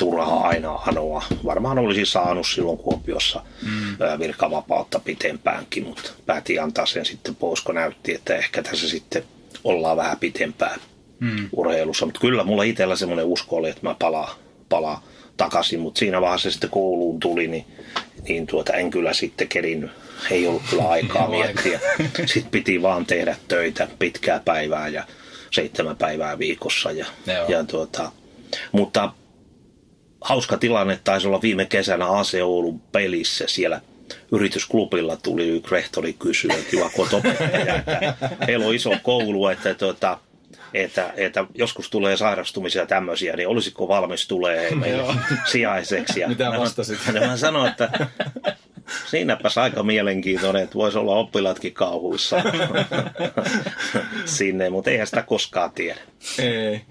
turhaa aina anoa. Varmaan olisi saanut silloin Kuopiossa mm. virkavapautta pitempäänkin, mutta päätin antaa sen sitten pois, kun näytti, että ehkä tässä sitten ollaan vähän pitempään mm. urheilussa. Mutta kyllä mulla itsellä semmoinen usko oli, että mä palaan, palaan takaisin, mutta siinä vaiheessa sitten kouluun tuli, niin, niin tuota, en kyllä sitten kerinnyt. Ei ollut kyllä aikaa miettiä. Sitten piti vaan tehdä töitä pitkää päivää ja seitsemän päivää viikossa. Ja, ja tuota, mutta hauska tilanne taisi olla viime kesänä AC Oulun pelissä siellä yritysklubilla tuli yksi rehtori kysyä, että kiva kun opettaja, että heillä on iso koulu, että, tuota, että, että joskus tulee sairastumisia tämmöisiä, niin olisiko valmis tulee meille sijaiseksi. Ja Mitä vastasit? Mä, mä sanoin, että siinäpäs aika mielenkiintoinen, että voisi olla oppilaatkin kauhuissa sinne, mutta eihän sitä koskaan tiedä. Ei.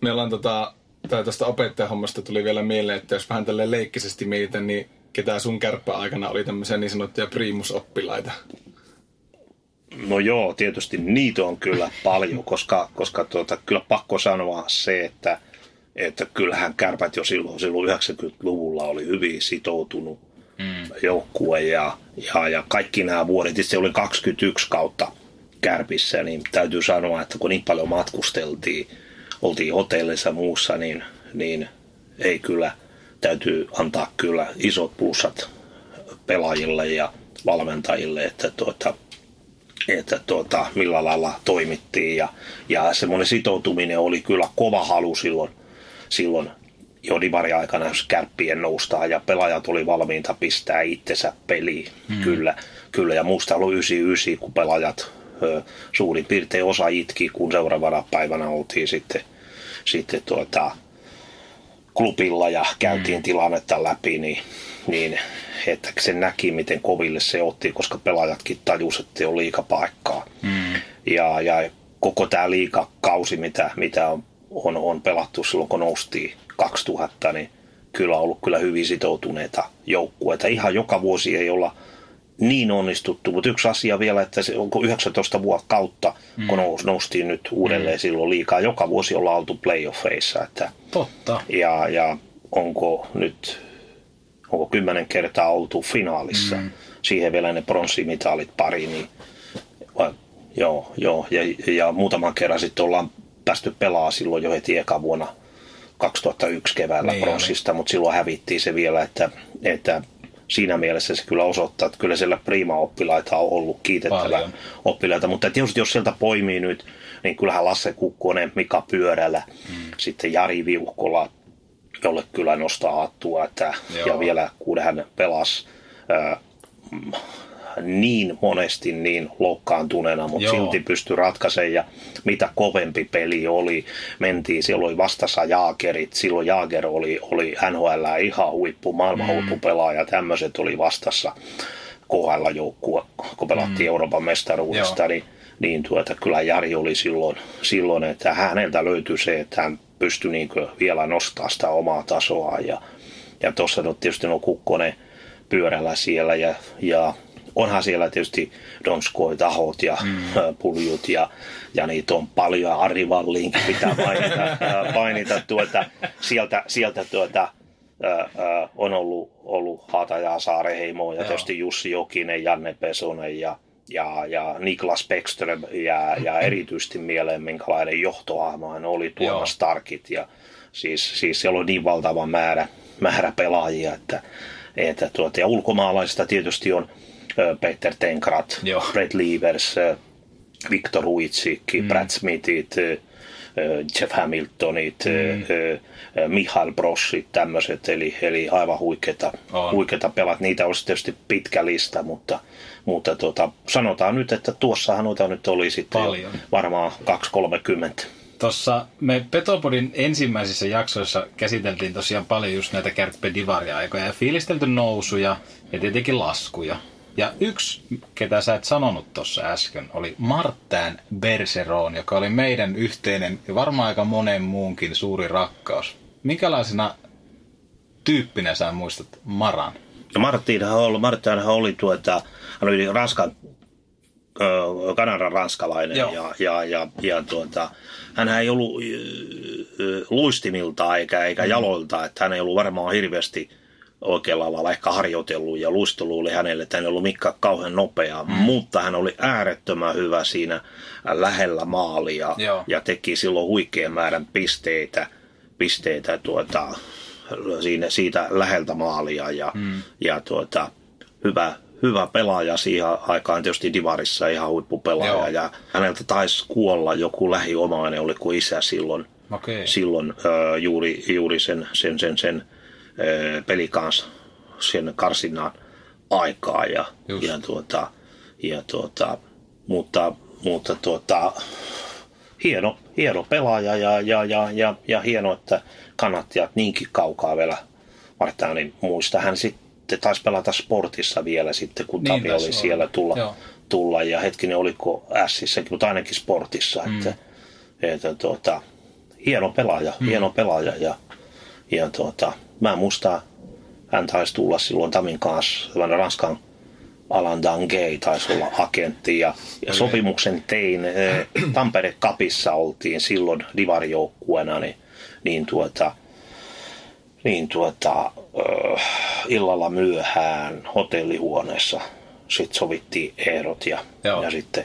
Meillä on tota, tai tuosta opettajahommasta tuli vielä mieleen, että jos vähän tälle leikkisesti mietitään, niin ketä sun kärppäaikana oli tämmöisiä niin sanottuja primusoppilaita? No joo, tietysti niitä on kyllä paljon, koska, koska tuota, kyllä pakko sanoa se, että, että kyllähän kärpät jo silloin, silloin 90-luvulla oli hyvin sitoutunut mm. joukkue ja, ja, ja kaikki nämä vuodet, itse oli 21 kautta kärpissä, niin täytyy sanoa, että kun niin paljon matkusteltiin, oltiin hotellissa muussa, niin, niin ei kyllä, täytyy antaa kyllä isot plussat pelaajille ja valmentajille, että tuota, että tuota, millä lailla toimittiin ja, ja semmoinen sitoutuminen oli kyllä kova halu silloin, silloin jo aikana, jos kärppien noustaa ja pelaajat oli valmiita pistää itsensä peliin. Hmm. Kyllä, kyllä, ja muista oli 99, kun pelaajat ö, suurin piirtein osa itki, kun seuraavana päivänä oltiin sitten sitten tuota, klubilla ja käytiin mm. tilannetta läpi, niin, niin että se näki, miten koville se otti, koska pelaajatkin tajusivat, että on liikapaikkaa. Mm. Ja, ja koko tämä liikakausi, mitä, mitä on, on, on pelattu silloin, kun noustiin 2000, niin kyllä on ollut kyllä hyvin sitoutuneita joukkueita. Ihan joka vuosi ei olla niin onnistuttu, mutta yksi asia vielä, että se onko 19 vuotta kautta, mm. kun nous, noustiin nyt uudelleen mm. silloin liikaa. Joka vuosi ollaan oltu playoffeissa. Että, Totta. Ja, ja onko nyt, onko kymmenen kertaa oltu finaalissa. Mm. Siihen vielä ne pronssimitalit pari, niin vai, joo, joo. Ja, ja muutaman kerran sitten ollaan päästy pelaa silloin jo heti eka vuonna 2001 keväällä niin, pronssista, mutta silloin hävittiin se vielä, että, että siinä mielessä se kyllä osoittaa, että kyllä siellä prima-oppilaita on ollut kiitettävä oppilaita. Mutta tietysti jos sieltä poimii nyt, niin kyllähän Lasse Kukkonen, Mika Pyörällä, mm. sitten Jari Viuhkola, jolle kyllä nostaa hattua, että, ja vielä kun hän pelasi ää, niin monesti niin loukkaantuneena, mutta Joo. silti pystyi ratkaisemaan ja mitä kovempi peli oli, mentiin, siellä oli vastassa Jaagerit, silloin Jaager oli, oli NHL ihan huippu, maailman mm. huippupelaaja, tämmöiset oli vastassa KHL joukkue, kun pelattiin mm. Euroopan mestaruudesta, niin, niin tuota, kyllä Jari oli silloin, silloin, että häneltä löytyi se, että hän pystyi niin vielä nostaa sitä omaa tasoa ja, ja tuossa no, tietysti no Kukkonen pyörällä siellä ja, ja onhan siellä tietysti Donskoi tahot ja mm. puljut ja, ja niitä on paljon. Ari Valliinkin pitää mainita, mainita tuota, sieltä, sieltä tuota, on ollut, ollut Hata Saare Heimo ja tietysti Jussi Jokinen, Janne Pesonen ja, ja, ja Niklas Beckström ja, ja erityisesti mieleen, minkälainen johtoahmo hän oli Tuomas Starkit ja siis, siis siellä on niin valtava määrä, määrä pelaajia, että, että tuota, ja ulkomaalaisista tietysti on Peter Tenkrat, Joo. Brett Leavers, Victor Huitsik, mm. Brad Smithit, Jeff Hamiltonit, mm. Mihail Broschit, tämmöiset, eli, eli aivan huikeita, huikeita pelat. Niitä olisi tietysti pitkä lista, mutta, mutta tota, sanotaan nyt, että tuossahan noita nyt oli sitten varmaan 2-30. Tuossa me Petopodin ensimmäisissä jaksoissa käsiteltiin tosiaan paljon just näitä Kärppe Divari-aikoja ja fiilistelty nousuja ja tietenkin laskuja. Ja yksi, ketä sä et sanonut tuossa äsken, oli Martin Berseron, joka oli meidän yhteinen ja varmaan aika monen muunkin suuri rakkaus. Minkälaisena tyyppinä sä muistat Maran? No Martinhan oli, Martinhan oli tuota, hän oli Ranskan, Kanadan ranskalainen ja, ja, ja, ja tuota, hän ei ollut luistimilta eikä, eikä mm. jaloilta, että hän ei ollut varmaan hirveästi – oikealla alalla ehkä harjoitellut ja luistelu oli hänelle, että hän ei ollut mikään kauhean nopea, mm. mutta hän oli äärettömän hyvä siinä lähellä maalia Joo. ja teki silloin huikean määrän pisteitä, pisteitä tuota, siinä, siitä läheltä maalia ja, mm. ja tuota, hyvä, hyvä pelaaja siihen aikaan tietysti Divarissa ihan huippupelaaja Joo. ja häneltä taisi kuolla joku lähiomainen, oli kuin isä silloin, okay. silloin äh, juuri, juuri sen, sen, sen, sen peli kanssa sen karsinnan aikaa ja, ja, tuota, ja tuota, mutta, mutta tuota, hieno, hieno pelaaja ja, ja, ja, ja, ja hieno, että kannattajat niinkin kaukaa vielä Martanin muista. Hän sitten taisi pelata sportissa vielä sitten, kun niin, Tavi oli siellä tulla, tulla ja hetkinen oliko Sissäkin, mutta ainakin sportissa. Mm. Että, että tuota, hieno pelaaja, mm. hieno pelaaja ja, ja tuota, mä muistan, hän taisi tulla silloin Tamin kanssa, Ranskan Alan Dangay taisi olla agentti ja, ja sopimuksen tein. Eh, Tampere Kapissa oltiin silloin divarijoukkueena, niin, niin tuota, niin tuota, illalla myöhään hotellihuoneessa sitten sovittiin ehdot ja, ja sitten,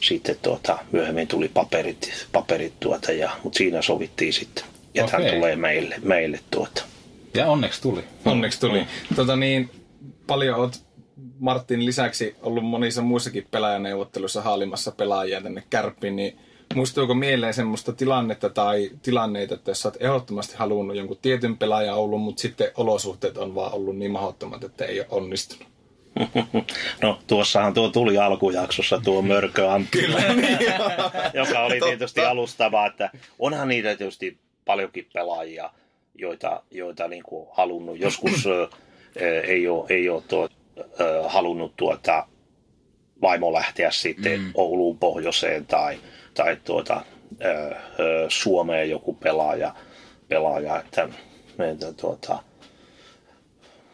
sitten tuota, myöhemmin tuli paperit, paperit tuota, ja, mutta siinä sovittiin sitten, että okay. hän tulee meille, meille tuota. Ja onneksi tuli. Onneksi tuli. Mm. Tota niin, paljon oot Martin lisäksi ollut monissa muissakin pelaajaneuvotteluissa haalimassa pelaajia tänne kärppiin, niin muistuuko mieleen semmoista tilannetta tai tilanneita, että jos sä oot ehdottomasti halunnut jonkun tietyn pelaajan ollut, mutta sitten olosuhteet on vaan ollut niin mahdottomat, että ei ole onnistunut? No tuossahan tuo tuli alkujaksossa tuo Mörkö Antti, joka oli tietysti alustavaa, että onhan niitä tietysti paljonkin pelaajia, joita, joita niin kuin halunnut. Joskus ei ole, ei ole tuo, halunnut tuota, vaimo lähteä sitten mm. Ouluun pohjoiseen tai, tai tuota, Suomeen joku pelaaja, pelaaja että, että tuota,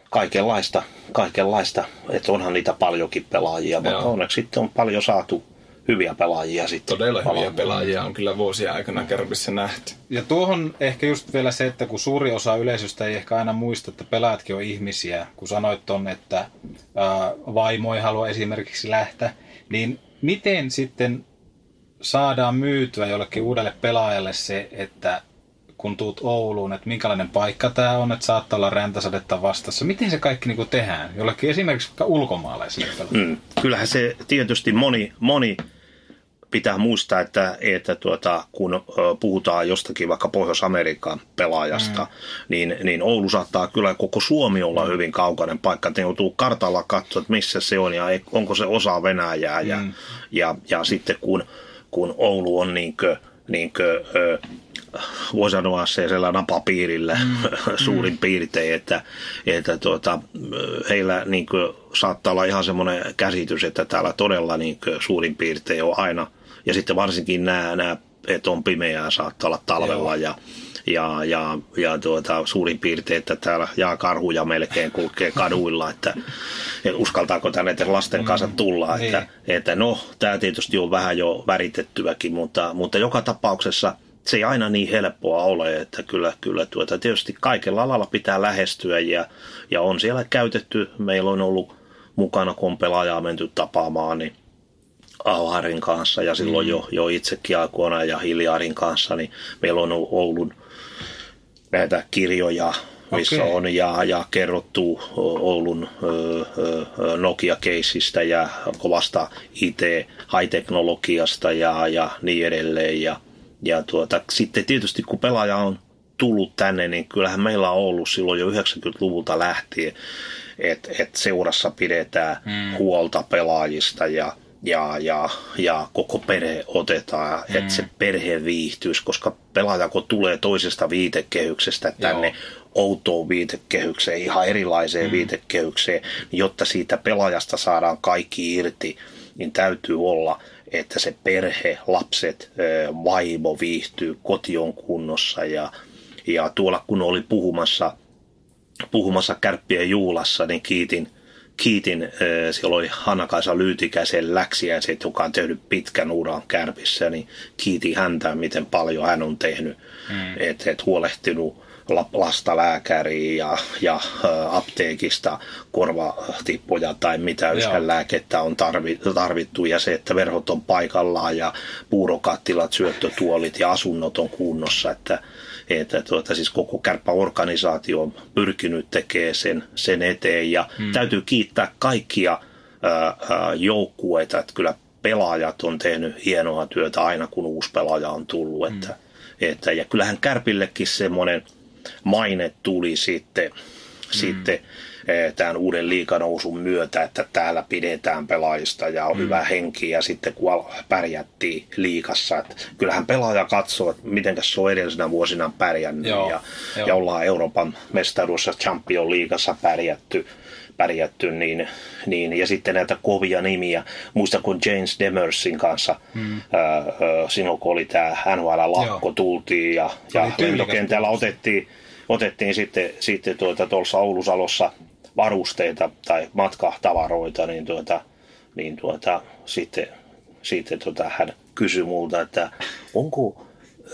kaikenlaista, kaikenlaista, että onhan niitä paljonkin pelaajia, mutta onneksi sitten on paljon saatu hyviä pelaajia sitten. Todella hyviä pelaajia on kyllä vuosia aikana Kärpissä nähty. Ja tuohon ehkä just vielä se, että kun suuri osa yleisöstä ei ehkä aina muista, että pelaajatkin on ihmisiä, kun sanoit ton, että ää, vaimo ei halua esimerkiksi lähteä, niin miten sitten saadaan myytyä jollekin uudelle pelaajalle se, että kun tuut Ouluun, että minkälainen paikka tämä on, että saattaa olla räntäsadetta vastassa. Miten se kaikki niin tehdään? Jollekin esimerkiksi ulkomaalaisille mm, Kyllähän se tietysti moni, moni pitää muistaa, että, että tuota, kun puhutaan jostakin vaikka Pohjois-Amerikan pelaajasta, mm. niin, niin Oulu saattaa kyllä koko Suomi olla mm. hyvin kaukainen paikka. Että joutuu kartalla katsoa, että missä se on ja onko se osa Venäjää. Ja, mm. ja, ja sitten kun, kun Oulu on niin kuin, niin kuin, voi sanoa se sellainen napapiirillä mm. suurin mm. piirtein, että, että tuota, heillä niin kuin, saattaa olla ihan semmoinen käsitys, että täällä todella niin suurin piirtein on aina, ja sitten varsinkin nämä, nämä että on pimeää, saattaa olla talvella ja, ja, ja, ja tuota, suurin piirtein, että täällä jaakarhuja melkein kulkee kaduilla, että, että uskaltaako tänne lasten mm. kanssa tulla. Niin. Että, että no, tämä tietysti on vähän jo väritettyäkin, mutta, mutta joka tapauksessa se ei aina niin helppoa ole, että kyllä, kyllä tuota, tietysti kaikella alalla pitää lähestyä ja, ja on siellä käytetty, meillä on ollut mukana, kun on pelaajaa menty tapaamaan, niin Auharin kanssa ja silloin mm. jo, jo itsekin aikoina ja Hiljarin kanssa, niin meillä on ollut näitä kirjoja, missä okay. on ja, ja kerrottu Oulun Nokia-keissistä ja kovasta IT, high-teknologiasta ja, ja niin edelleen. Ja, ja tuota, sitten tietysti kun pelaaja on tullut tänne, niin kyllähän meillä on ollut silloin jo 90-luvulta lähtien, että et seurassa pidetään mm. huolta pelaajista ja, ja, ja, ja koko perhe otetaan, mm. että se perhe viihtyisi, koska pelaaja kun tulee toisesta viitekehyksestä tänne Joo. outoon viitekehykseen, ihan erilaiseen mm. viitekehykseen, niin jotta siitä pelaajasta saadaan kaikki irti, niin täytyy olla, että se perhe, lapset, vaimo viihtyy, koti on kunnossa ja, ja tuolla kun oli puhumassa, puhumassa kärppien juulassa, niin kiitin kiitin, siellä oli Hanna-Kaisa Lyytikäisen läksiäiset, joka on tehnyt pitkän uran kärpissä, niin kiitin häntä, miten paljon hän on tehnyt, mm. että et huolehtinut lasta lääkäriä ja, ja apteekista korvatippoja tai mitä lääkettä on tarvittu ja se, että verhot on paikallaan ja puurokattilat, syöttötuolit ja asunnot on kunnossa, että että tuota, siis koko kärppäorganisaatio on pyrkinyt tekemään sen, sen eteen ja hmm. täytyy kiittää kaikkia ää, joukkueita, että kyllä pelaajat on tehnyt hienoa työtä aina kun uusi pelaaja on tullut, hmm. että, että, ja kyllähän Kärpillekin semmoinen maine tuli sitten, hmm. sitten tämän uuden liikanousun myötä, että täällä pidetään pelaajista ja on mm. hyvä henki ja sitten kun pärjättiin liikassa, että kyllähän pelaaja katsoo, että miten se on edellisenä vuosina pärjännyt Joo. Ja, Joo. ja ollaan Euroopan mestaruudessa Champion liigassa pärjätty pärjätty, niin, niin, ja sitten näitä kovia nimiä. Muista kun James Demersin kanssa, mm. ää, silloin kun oli tämä NHL-lakko, Joo. tultiin ja, ja lentokentällä otettiin, otettiin sitten, sitten tuota, tuossa Oulusalossa varusteita tai matkatavaroita, niin, tuota, niin tuota, sitten, sitten tuota, hän kysyi multa, että onko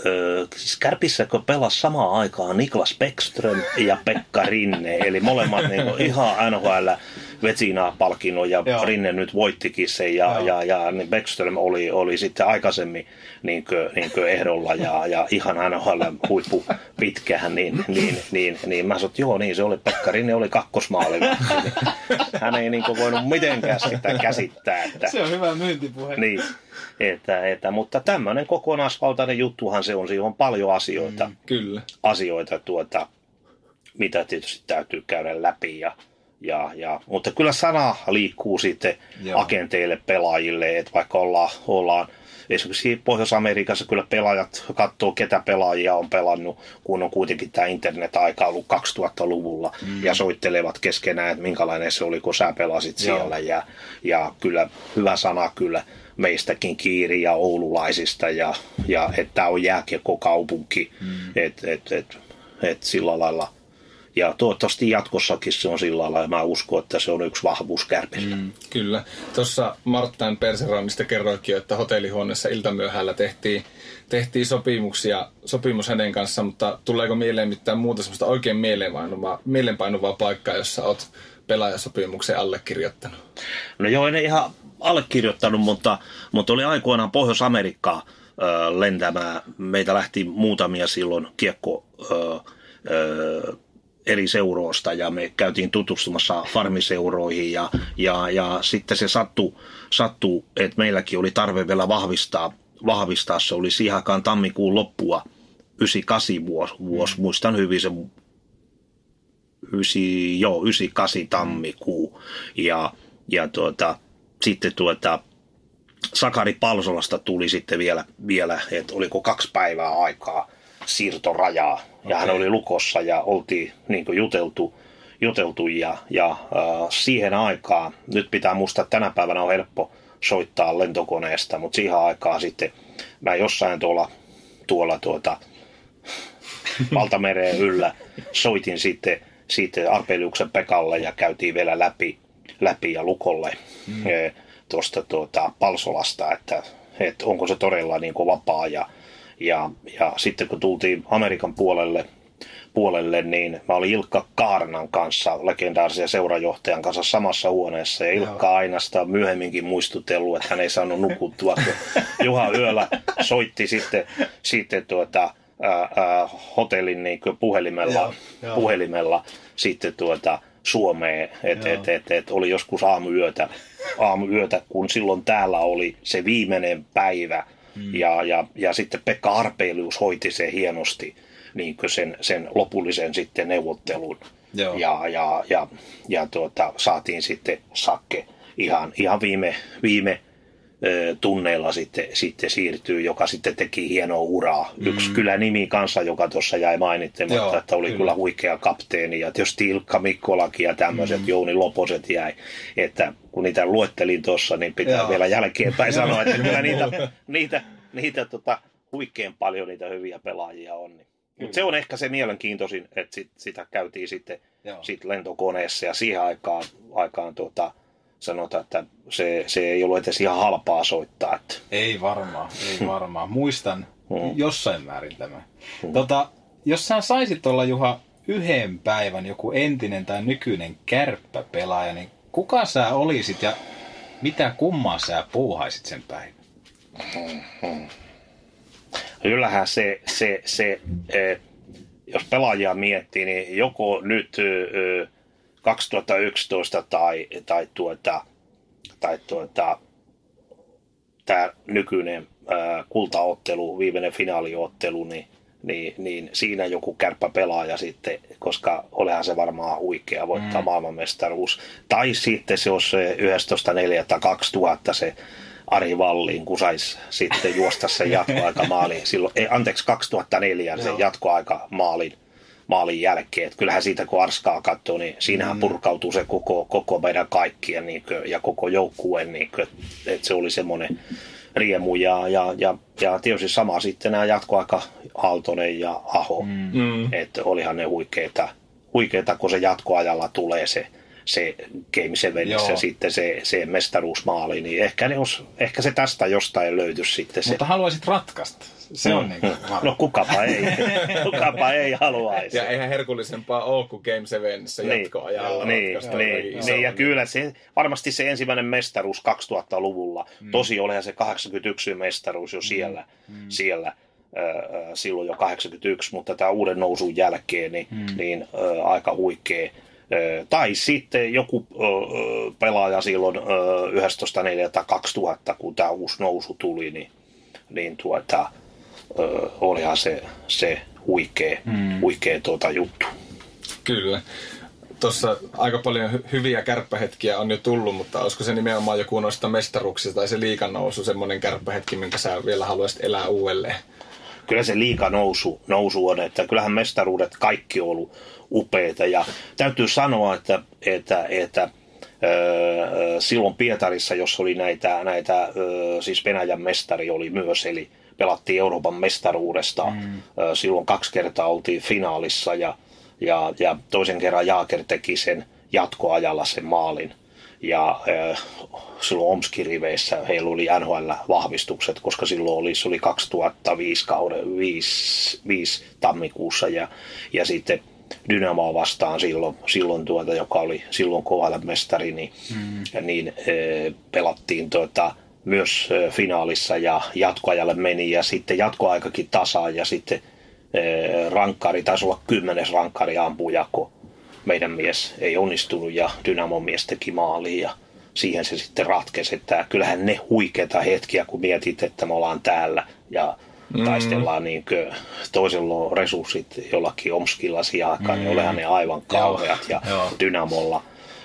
Öö, siis Kärpissäkö pelasi samaan aikaan Niklas Beckström ja Pekka Rinne, eli molemmat niin kuin, ihan NHL Vetsinaa-palkinnon ja Joo. Rinne nyt voittikin sen ja, ja, ja niin Beckström oli, oli sitten aikaisemmin niin kuin, niin kuin ehdolla ja, ja ihan NHL huippu pitkään, niin, niin, niin, niin mä sanoin, että joo niin se oli, Pekka Rinne oli kakkosmaali. Hän ei niin kuin voinut mitenkään sitä käsittää. Että, se on hyvä myyntipuhe. Niin, että, että, mutta tämmöinen kokonaisvaltainen juttuhan se on, siinä on paljon asioita, mm, kyllä. asioita tuota, mitä tietysti täytyy käydä läpi ja, ja, ja, mutta kyllä sana liikkuu sitten Joo. agenteille, pelaajille, että vaikka ollaan, ollaan esimerkiksi Pohjois-Amerikassa kyllä pelaajat katsoo, ketä pelaajia on pelannut, kun on kuitenkin tämä internet-aika ollut 2000-luvulla mm. ja soittelevat keskenään, että minkälainen se oli, kun sä pelasit Joo. siellä ja, ja kyllä hyvä sana kyllä meistäkin kiiri ja oululaisista ja, ja että tämä on jääkiekkokaupunki, mm. että et, et, et sillä lailla – ja toivottavasti jatkossakin se on sillä lailla, ja mä uskon, että se on yksi vahvuus kärpillä. Mm, kyllä. Tuossa Marttain Perseroimista kerroikin, että hotellihuoneessa iltamyöhällä tehtiin, tehtiin sopimuksia, sopimus hänen kanssa, mutta tuleeko mieleen mitään muuta sellaista oikein mieleenpainuvaa, mieleenpainuvaa paikkaa, jossa olet pelaajasopimuksen allekirjoittanut? No joo, en ihan allekirjoittanut, mutta, mutta oli aikoinaan Pohjois-Amerikkaa lentämään. Meitä lähti muutamia silloin kiekko eri seuroista ja me käytiin tutustumassa farmiseuroihin ja, ja, ja sitten se sattui, sattui, että meilläkin oli tarve vielä vahvistaa, vahvistaa. Se oli siihen aikaan tammikuun loppua, 98 vuosi, vuosi muistan hyvin se 9, joo, 98 tammikuu ja, ja tuota, sitten tuota, Sakari Palsolasta tuli sitten vielä, vielä että oliko kaksi päivää aikaa siirtorajaa. Okay. Ja hän oli lukossa ja oltiin niin juteltu, juteltu ja, ja äh, siihen aikaan, nyt pitää muistaa, että tänä päivänä on helppo soittaa lentokoneesta, mutta siihen aikaan sitten mä jossain tuolla, tuolla tuota, valtamereen yllä. Soitin sitten, sitten Arpeliuksen Pekalle ja käytiin vielä läpi, läpi ja Lukolle mm. tuosta tuota, Palsolasta, että, että onko se todella niin kuin vapaa ja, ja, ja sitten kun tultiin Amerikan puolelle, puolelle, niin mä olin Ilkka Kaarnan kanssa, legendaarisen seurajohtajan kanssa samassa huoneessa. Ja Ilkka Joo. aina sitä on myöhemminkin muistutellut, että hän ei saanut nukuttua. Juha Yöllä soitti sitten, sitten tuota, ää, ää, hotellin niin puhelimella, Joo. Joo. puhelimella sitten tuota, Suomeen, että et, et, et, oli joskus aamuyötä, aamuyötä, kun silloin täällä oli se viimeinen päivä, mm. ja, ja, ja sitten Pekka Arpeilius hoiti se hienosti niin sen, sen lopullisen sitten neuvottelun. Joo. Ja, ja, ja, ja tuota, saatiin sitten Sakke ihan, ihan viime, viime tunneilla sitten, sitten siirtyy, joka sitten teki hienoa uraa. Mm. Yksi kyllä nimi kanssa, joka tuossa jäi mainittamatta, Joo, että oli kyllä. kyllä huikea kapteeni ja tietysti Ilkka Mikkolakin ja tämmöiset mm. Jouni Loposet jäi. Että kun niitä luettelin tuossa, niin pitää Joo. vielä jälkeenpäin sanoa, että kyllä niitä, niitä, niitä tota, huikean paljon niitä hyviä pelaajia on. Niin. Mutta se on ehkä se mielenkiintoisin, että sit, sitä käytiin sitten sit lentokoneessa ja siihen aikaan, aikaan tuota, sanotaan, että se, se ei ollut edes ihan halpaa soittaa. Että. Ei varmaan, ei varmaan. Muistan hmm. jossain määrin tämän. Hmm. Tota, jos sä saisit olla Juha yhden päivän joku entinen tai nykyinen kärppäpelaaja, niin kuka sä olisit ja mitä kummaa sä puuhaisit sen päivän? Hmm. hmm kyllähän se, se, se eh, jos pelaajia miettii, niin joko nyt 2011 tai, tai, tuota, tai tuota, tämä nykyinen kultaottelu, viimeinen finaaliottelu, niin, niin, niin siinä joku kärppä pelaaja sitten, koska olehan se varmaan huikea voittaa mm. maailmanmestaruus. Tai sitten se olisi 11.4.2000 se Ari Valliin, kun saisi sitten juosta sen jatkoaika maaliin. Silloin, ei, anteeksi, 2004 sen jatkoaika maalin, jälkeen. Et kyllähän siitä kun Arskaa katsoo, niin siinähän mm. purkautuu se koko, koko meidän kaikkien niin kuin, ja koko joukkueen, niin kuin, että se oli semmoinen riemu. Ja, ja, ja, ja tietysti sama sitten nämä jatkoaika Aaltonen ja Aho. Mm. Että olihan ne huikeita, huikeita, kun se jatkoajalla tulee se se Game Sevenissä sitten se, se mestaruusmaali, niin ehkä, ne os, ehkä se tästä jostain löytyy sitten. Se. Mutta haluaisit ratkaista. Se mm. on niin kuin No kukapa ei. kukapa ei haluaisi. Ja eihän herkullisempaa ole kuin Game Sevenissä niin. jatkoajalla. Niin, niin, niin, ja kyllä se, varmasti se ensimmäinen mestaruus 2000-luvulla, mm. tosi olihan se 81 mestaruus jo mm. siellä, mm. siellä silloin jo 81, mutta tämä uuden nousun jälkeen niin, mm. niin äh, aika huikea tai sitten joku pelaaja silloin 11.4.2000, kun tämä uusi nousu tuli, niin, niin tuota, olihan se, se huikea, mm. huikea tuota juttu. Kyllä. Tuossa aika paljon hy- hyviä kärppähetkiä on jo tullut, mutta olisiko se nimenomaan joku noista mestaruksista tai se liikannousu semmoinen kärppähetki, minkä sä vielä haluaisit elää uudelleen? Kyllä se liikanousu nousu on, että kyllähän mestaruudet kaikki on ollut upeita. Ja täytyy sanoa, että, että, että silloin Pietarissa, jos oli näitä, näitä siis Venäjän mestari oli myös, eli pelattiin Euroopan mestaruudesta. Mm. Silloin kaksi kertaa oltiin finaalissa ja, ja, ja toisen kerran Jaaker teki sen jatkoajalla sen maalin. Ja äh, silloin Omski-riveissä heillä oli NHL-vahvistukset, koska silloin oli, se oli 2005 kauden 5, 5 tammikuussa ja, ja sitten Dynamoa vastaan silloin, silloin tuota, joka oli silloin mestari, niin, mm. niin e, pelattiin tuota, myös e, finaalissa ja jatkoajalle meni ja sitten jatkoaikakin tasaan ja sitten rankkari, taisi olla kymmenes rankkari ampujako. Meidän mies ei onnistunut ja Dynamon mies teki maaliin ja siihen se sitten ratkesi. Että kyllähän ne huikeita hetkiä, kun mietit, että me ollaan täällä ja mm. taistellaan niin toisella on resurssit jollakin Omskilla sijaakaan, niin mm. niin olehan ne aivan kauheat ja Joo. Dynamolla.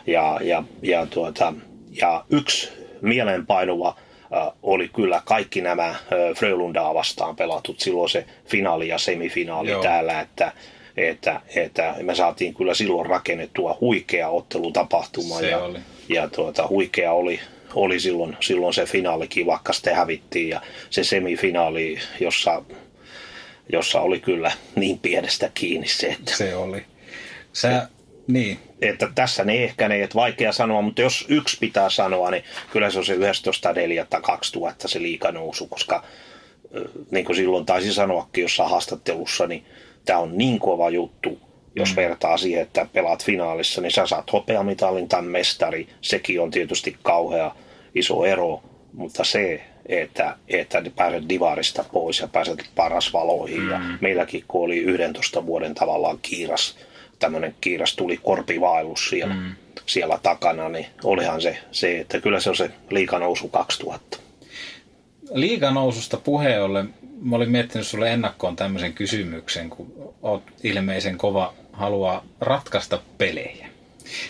Ja, ja, ja, tuota, ja yksi mieleenpainuva äh, oli kyllä kaikki nämä äh, Frölundaa vastaan pelatut silloin se finaali ja semifinaali Joo. täällä, että että, että me saatiin kyllä silloin rakennettua huikea ottelutapahtuma se ja, oli. ja tuota, huikea oli oli silloin, silloin se finaalikin, vaikka sitten hävittiin ja se semifinaali, jossa jossa oli kyllä niin pienestä kiinni se, että, Se oli. Sä, niin. että tässä ne ehkä ne, että vaikea sanoa, mutta jos yksi pitää sanoa, niin kyllä se on se 11.4.2000 se liikanousu, koska niin kuin silloin taisi sanoakin jossain haastattelussa, niin tämä on niin kova juttu, jos mm. vertaa siihen, että pelaat finaalissa, niin sä saat hopeamitalin tai mestari, sekin on tietysti kauhea iso ero, mutta se, että, että pääset divarista pois ja pääset paras valoihin. Mm. Ja meilläkin, kun oli 11 vuoden tavallaan kiiras, tämmöinen kiiras tuli korpivaellus siellä, mm. siellä takana, niin olihan se, se, että kyllä se on se liikanousu 2000. Liiganoususta puheen ollen, mä olin miettinyt sulle ennakkoon tämmöisen kysymyksen, kun oot ilmeisen kova haluaa ratkaista pelejä.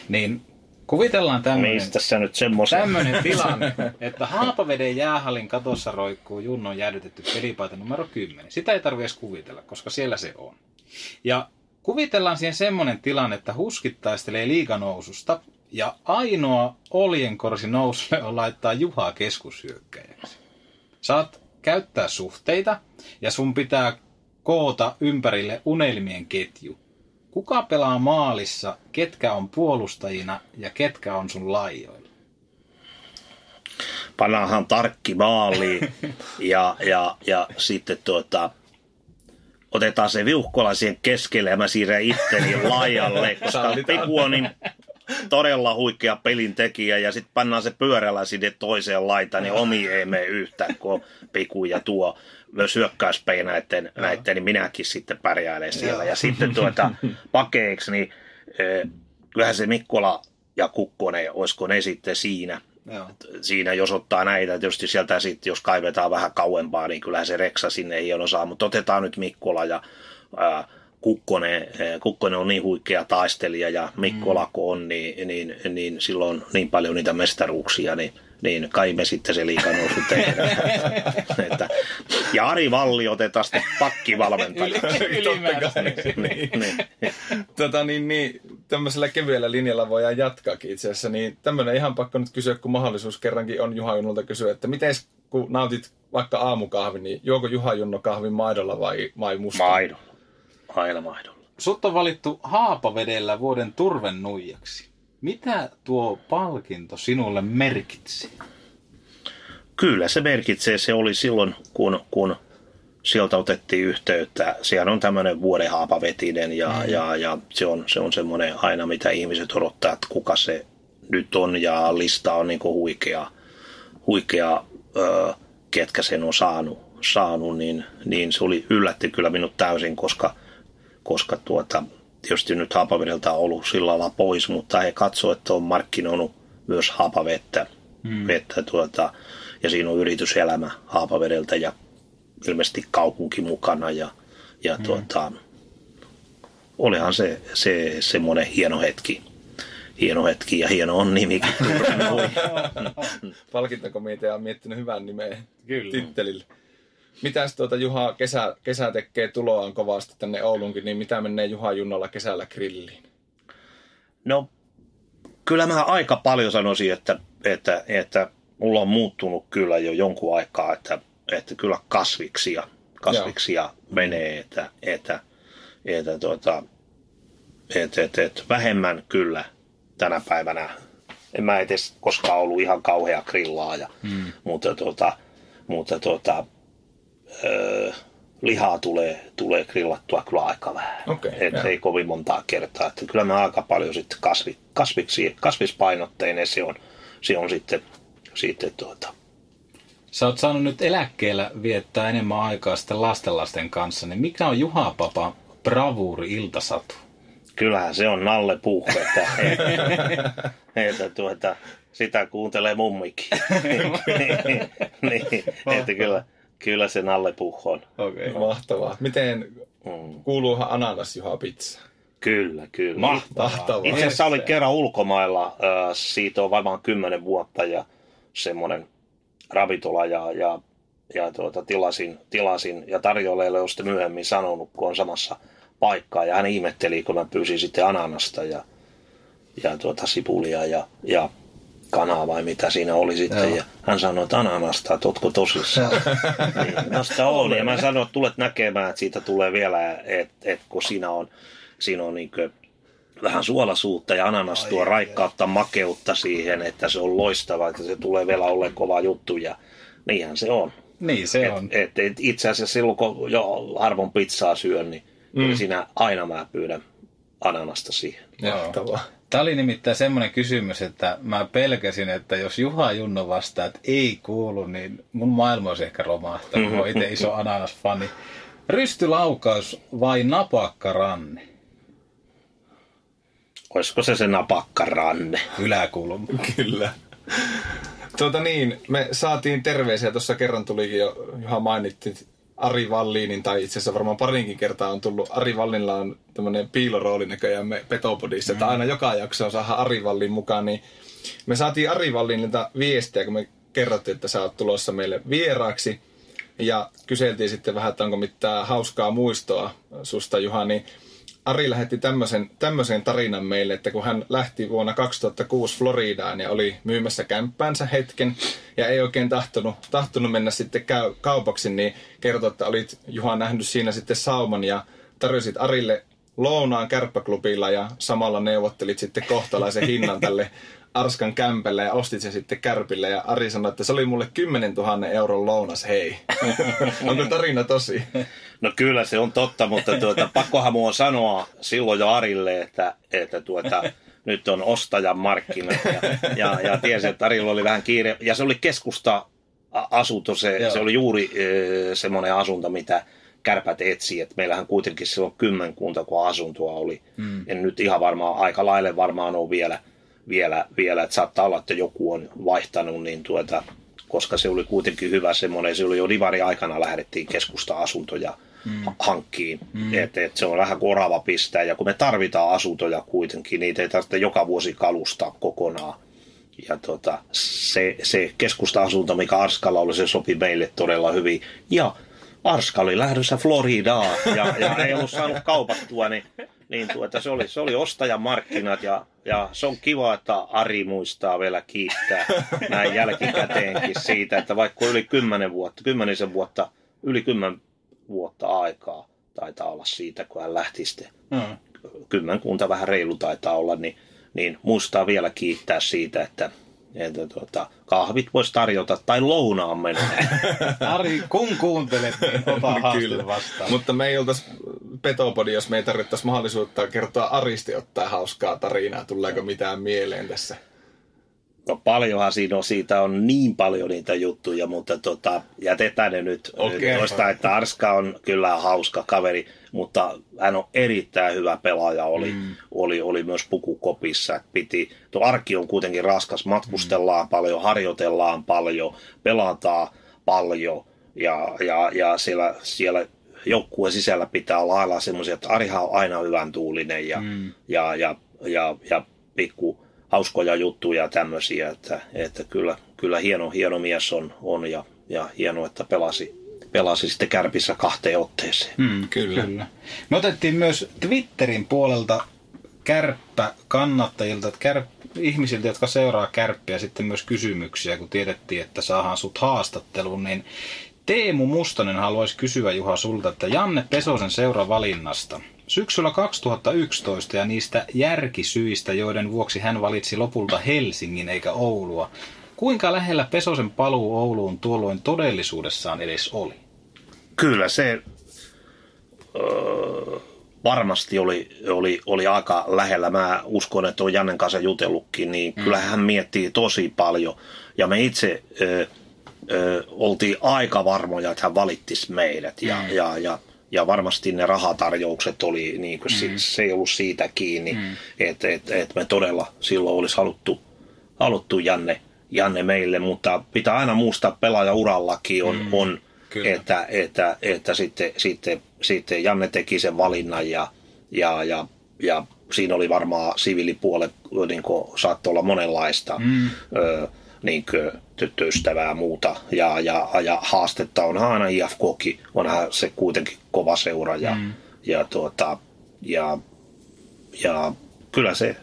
Niin kuvitellaan tämmöinen... Mistä sä nyt semmoisen? Tämmöinen tilanne, että Haapaveden jäähallin katossa roikkuu Junnon jäädytetty pelipaita numero 10. Sitä ei tarvitse kuvitella, koska siellä se on. Ja kuvitellaan siihen semmoinen tilanne, että huskit taistelee liiganoususta ja ainoa oljenkorsi nousulle on laittaa Juhaa keskushyökkäjäksi. Saat käyttää suhteita ja sun pitää koota ympärille unelmien ketju. Kuka pelaa maalissa, ketkä on puolustajina ja ketkä on sun laijoilla? Pannaanhan tarkki maaliin ja, ja, ja sitten tuota, otetaan se viuhkola siihen keskelle ja mä siirrän itteni laajalle, koska Piku on niin todella huikea pelin tekijä ja sitten pannaan se pyörällä sinne toiseen laitaan, niin omi ei mene yhtään, kun Piku ja tuo myös hyökkäyspejä näiden, näiden, niin minäkin sitten pärjäilen siellä. Ja sitten tuota pakeiksi, niin eh, kyllähän se Mikkola ja Kukkonen, olisiko ne sitten siinä, Joo. siinä, jos ottaa näitä, tietysti sieltä sitten, jos kaivetaan vähän kauempaa, niin kyllähän se Reksa sinne ei ole osaa, mutta otetaan nyt Mikkola ja ää, Kukkonen, ää, Kukkonen on niin huikea taistelija ja Mikkola kun on, niin, niin, niin silloin niin paljon niitä mestaruuksia, niin niin kai me sitten se liikanousu tehdään. että, ja Ari Valli otetaan sitten pakkivalmentaja. Ylimääräiseksi. niin, niin. tota, niin, niin, tämmöisellä kevyellä linjalla voidaan jatkaakin itse asiassa. Niin tämmöinen ihan pakko nyt kysyä, kun mahdollisuus kerrankin on Juha Junnolta kysyä, että miten kun nautit vaikka aamukahvi, niin juoko Juha Junno kahvin maidolla vai, vai musta? Maidolla. Aina maidolla. Sut on valittu Haapavedellä vuoden turvennuijaksi. Mitä tuo palkinto sinulle merkitsi? Kyllä se merkitsee. Se oli silloin, kun, kun sieltä otettiin yhteyttä. Siellä on tämmöinen vuoden haapavetinen ja, mm. ja, ja se on, se on semmoinen aina, mitä ihmiset odottaa, että kuka se nyt on ja lista on niin huikea, huikea ö, ketkä sen on saanut, saanut niin, niin se oli yllätti kyllä minut täysin, koska, koska tuota, tietysti nyt Haapavedeltä on ollut sillä lailla pois, mutta he katsovat, että on markkinoinut myös Haapavettä. Hmm. Vettä, tuota, ja siinä on yrityselämä Haapavedeltä ja ilmeisesti kaupunki mukana. Ja, ja hmm. tuota, olihan se, se semmoinen hieno hetki. Hieno hetki ja hieno on nimikin. Palkintokomitea on miettinyt hyvän nimeä Kyllä. tittelille. Mitäs tuota Juha kesä, kesä tekee tuloaan kovasti tänne Oulunkin, niin mitä menee Juha Junnolla kesällä grilliin? No, kyllä mä aika paljon sanoisin, että, että, että mulla on muuttunut kyllä jo jonkun aikaa, että, että kyllä kasviksia, kasviksia Joo. menee, että, että, että, tuota, että, että, että vähemmän kyllä tänä päivänä. En mä edes koskaan ollut ihan kauhea grillaaja, mm. mutta, tuota, mutta tuota, öö, lihaa tulee, tulee grillattua kyllä aika vähän. Okei, Et ei kovin montaa kertaa. Että kyllä mä aika paljon sitten kasvi, kasviksi, kasvispainotteinen se on, se on sitten, sitten tuota, Sä oot saanut nyt eläkkeellä viettää enemmän aikaa sitten lastenlasten kanssa, niin mikä on Juha Papa bravuuri iltasatu? kyllähän se on Nalle Puh, että, että, että tuota, sitä kuuntelee mummikin. niin, niin, että kyllä, kyllä se Nalle Puh on. Okei. Mahtavaa. Miten Mm. kuuluuhan ananas Juha pizza? Kyllä, kyllä. Mahtavaa. Itse asiassa olin kerran ulkomailla, äh, siitä on varmaan kymmenen vuotta ja semmoinen ravintola ja, ja, ja tuota, tilasin, tilasin ja tarjoilijalle on sitten myöhemmin sanonut, kun on samassa paikkaa ja hän ihmetteli, kun mä pyysin sitten ananasta ja, ja tuota, sipulia ja, ja kanaa vai mitä siinä oli sitten. Ja hän sanoi, että ananasta, että ootko tosissaan. niin, no sitä on. Ja mä sanoin, että tulet näkemään, että siitä tulee vielä, että, että kun siinä on, siinä on niin vähän suolasuutta ja ananas tuo raikkautta, makeutta siihen, että se on loistava, että se tulee vielä olleen kova juttu ja niinhän se on. Niin se on. Et, et itse asiassa silloin, kun jo harvon pizzaa syön, niin mm. siinä aina mä pyydän ananasta siihen. Mahtavaa. Tämä oli nimittäin semmoinen kysymys, että mä pelkäsin, että jos Juha Junno vastaa, että ei kuulu, niin mun maailma olisi ehkä romahtanut. Mä itse iso ananasfani. Rystylaukaus vai napakkaranne? Olisiko se se napakkaranne? Yläkulma. Kyllä. Tuota niin, me saatiin terveisiä, tuossa kerran tulikin jo, Juha mainitti Ari Vallinin, tai itse asiassa varmaan parinkin kertaa on tullut, Ari Vallinilla on tämmöinen piilorooli näköjään me Petopodissa, mm. että aina joka jakso saada Ari Vallin mukaan, niin me saatiin Ari Vallinilta viestiä, kun me kerrottiin, että sä oot tulossa meille vieraaksi, ja kyseltiin sitten vähän, että onko mitään hauskaa muistoa susta Juha, niin Ari lähetti tämmöisen, tämmöisen tarinan meille, että kun hän lähti vuonna 2006 Floridaan ja oli myymässä kämppäänsä hetken ja ei oikein tahtonut, tahtonut mennä sitten käy, kaupaksi, niin kertoi, että olit Juha nähnyt siinä sitten sauman ja tarjosit Arille lounaan kärppäklubilla ja samalla neuvottelit sitten kohtalaisen hinnan tälle Arskan kämpelle ja ostit sen sitten Kärpille ja Ari sanoi, että se oli mulle 10 000 euron lounas, hei. Onko tarina tosi? No kyllä se on totta, mutta tuota, pakkohan mua sanoa silloin jo Arille, että, että tuota, nyt on ostajan markkinat. Ja, ja, ja tiesi, että Arilla oli vähän kiire. Ja se oli keskusta asunto, se, se oli juuri e, semmoinen asunto, mitä kärpät etsi. että meillähän kuitenkin silloin kymmenkunta, kun asuntoa oli. Mm. En nyt ihan varmaan, aika laille varmaan ole vielä, vielä, vielä että saattaa olla, että joku on vaihtanut, niin tuota, koska se oli kuitenkin hyvä semmoinen, se oli jo divari aikana lähdettiin keskusta-asuntoja mm. hankkiin. Mm. Että et se on vähän korava pistää ja kun me tarvitaan asuntoja kuitenkin, niitä ei tarvitse joka vuosi kalustaa kokonaan. Ja tota, se, se keskusta-asunto, mikä Arskalla oli, se sopi meille todella hyvin. Ja Arska oli lähdössä Floridaan ja, ja ei ollut saanut kaupattua, niin, niin tuota, se, oli, se oli ostajan markkinat ja, ja se on kiva, että Ari muistaa vielä kiittää näin jälkikäteenkin siitä, että vaikka yli kymmenen vuotta, kymmenisen vuotta, yli kymmen vuotta aikaa taitaa olla siitä, kun hän lähti sitten. Mm. Kymmenkunta vähän reilu taitaa olla, niin, niin muistaa vielä kiittää siitä, että, että tuota, kahvit voisi tarjota tai lounaan mennä. Ari, kun kuuntelet, niin ota Kyllä. vastaan. Mutta me ei oltaisi Petopodi, jos me ei tarvittaisi mahdollisuutta kertoa Aristi ottaa hauskaa tarinaa. Tuleeko mitään mieleen tässä? No paljonhan siinä on, siitä on niin paljon niitä juttuja, mutta tota, jätetään ne nyt. Okay. Toista, että Arska on kyllä hauska kaveri, mutta hän on erittäin hyvä pelaaja, oli, mm. oli, oli myös pukukopissa. Piti, tuo arki on kuitenkin raskas, matkustellaan mm. paljon, harjoitellaan paljon, pelataan paljon ja, ja, ja siellä, siellä joukkueen sisällä pitää olla aina semmoisia, että Arihan on aina hyvän tuulinen ja, mm. ja, ja, ja, ja pikku hauskoja juttuja tämmöisiä, että, että kyllä, kyllä hieno, hieno mies on, on ja, ja hieno, että pelasi, pelasi sitten kärpissä kahteen otteeseen. Mm, kyllä. kyllä. Me otettiin myös Twitterin puolelta kärppä kannattajilta, kärp, ihmisiltä, jotka seuraa kärppiä, sitten myös kysymyksiä, kun tiedettiin, että saadaan sut haastatteluun, niin Teemu Mustonen haluaisi kysyä Juha sulta, että Janne Pesosen seuravalinnasta. Syksyllä 2011 ja niistä järkisyistä, joiden vuoksi hän valitsi lopulta Helsingin eikä Oulua. Kuinka lähellä Pesosen paluu Ouluun tuolloin todellisuudessaan edes oli? Kyllä se öö, varmasti oli, oli, oli aika lähellä. Mä uskon, että on Jannen kanssa jutellutkin, niin mm. kyllä hän miettii tosi paljon. Ja me itse öö, öö, oltiin aika varmoja, että hän valittisi meidät. Ja, mm. ja, ja ja varmasti ne rahatarjoukset oli, niin kuin mm. se, se ei ollut siitä kiinni, mm. että et, et me todella silloin olisi haluttu, haluttu Janne, Janne meille, mutta pitää aina muistaa pelaajaurallakin on, mm. on että, että, että sitten, sitten, sitten Janne teki sen valinnan ja, ja, ja, ja siinä oli varmaan siviilipuolet, niin saattoi olla monenlaista. Mm. Ö, niin kuin, tyttöystävää muuta. Ja, ja, ja haastetta on aina IFKkin, onhan se kuitenkin kova seura. Ja, mm. ja, tuota, ja, ja kyllä se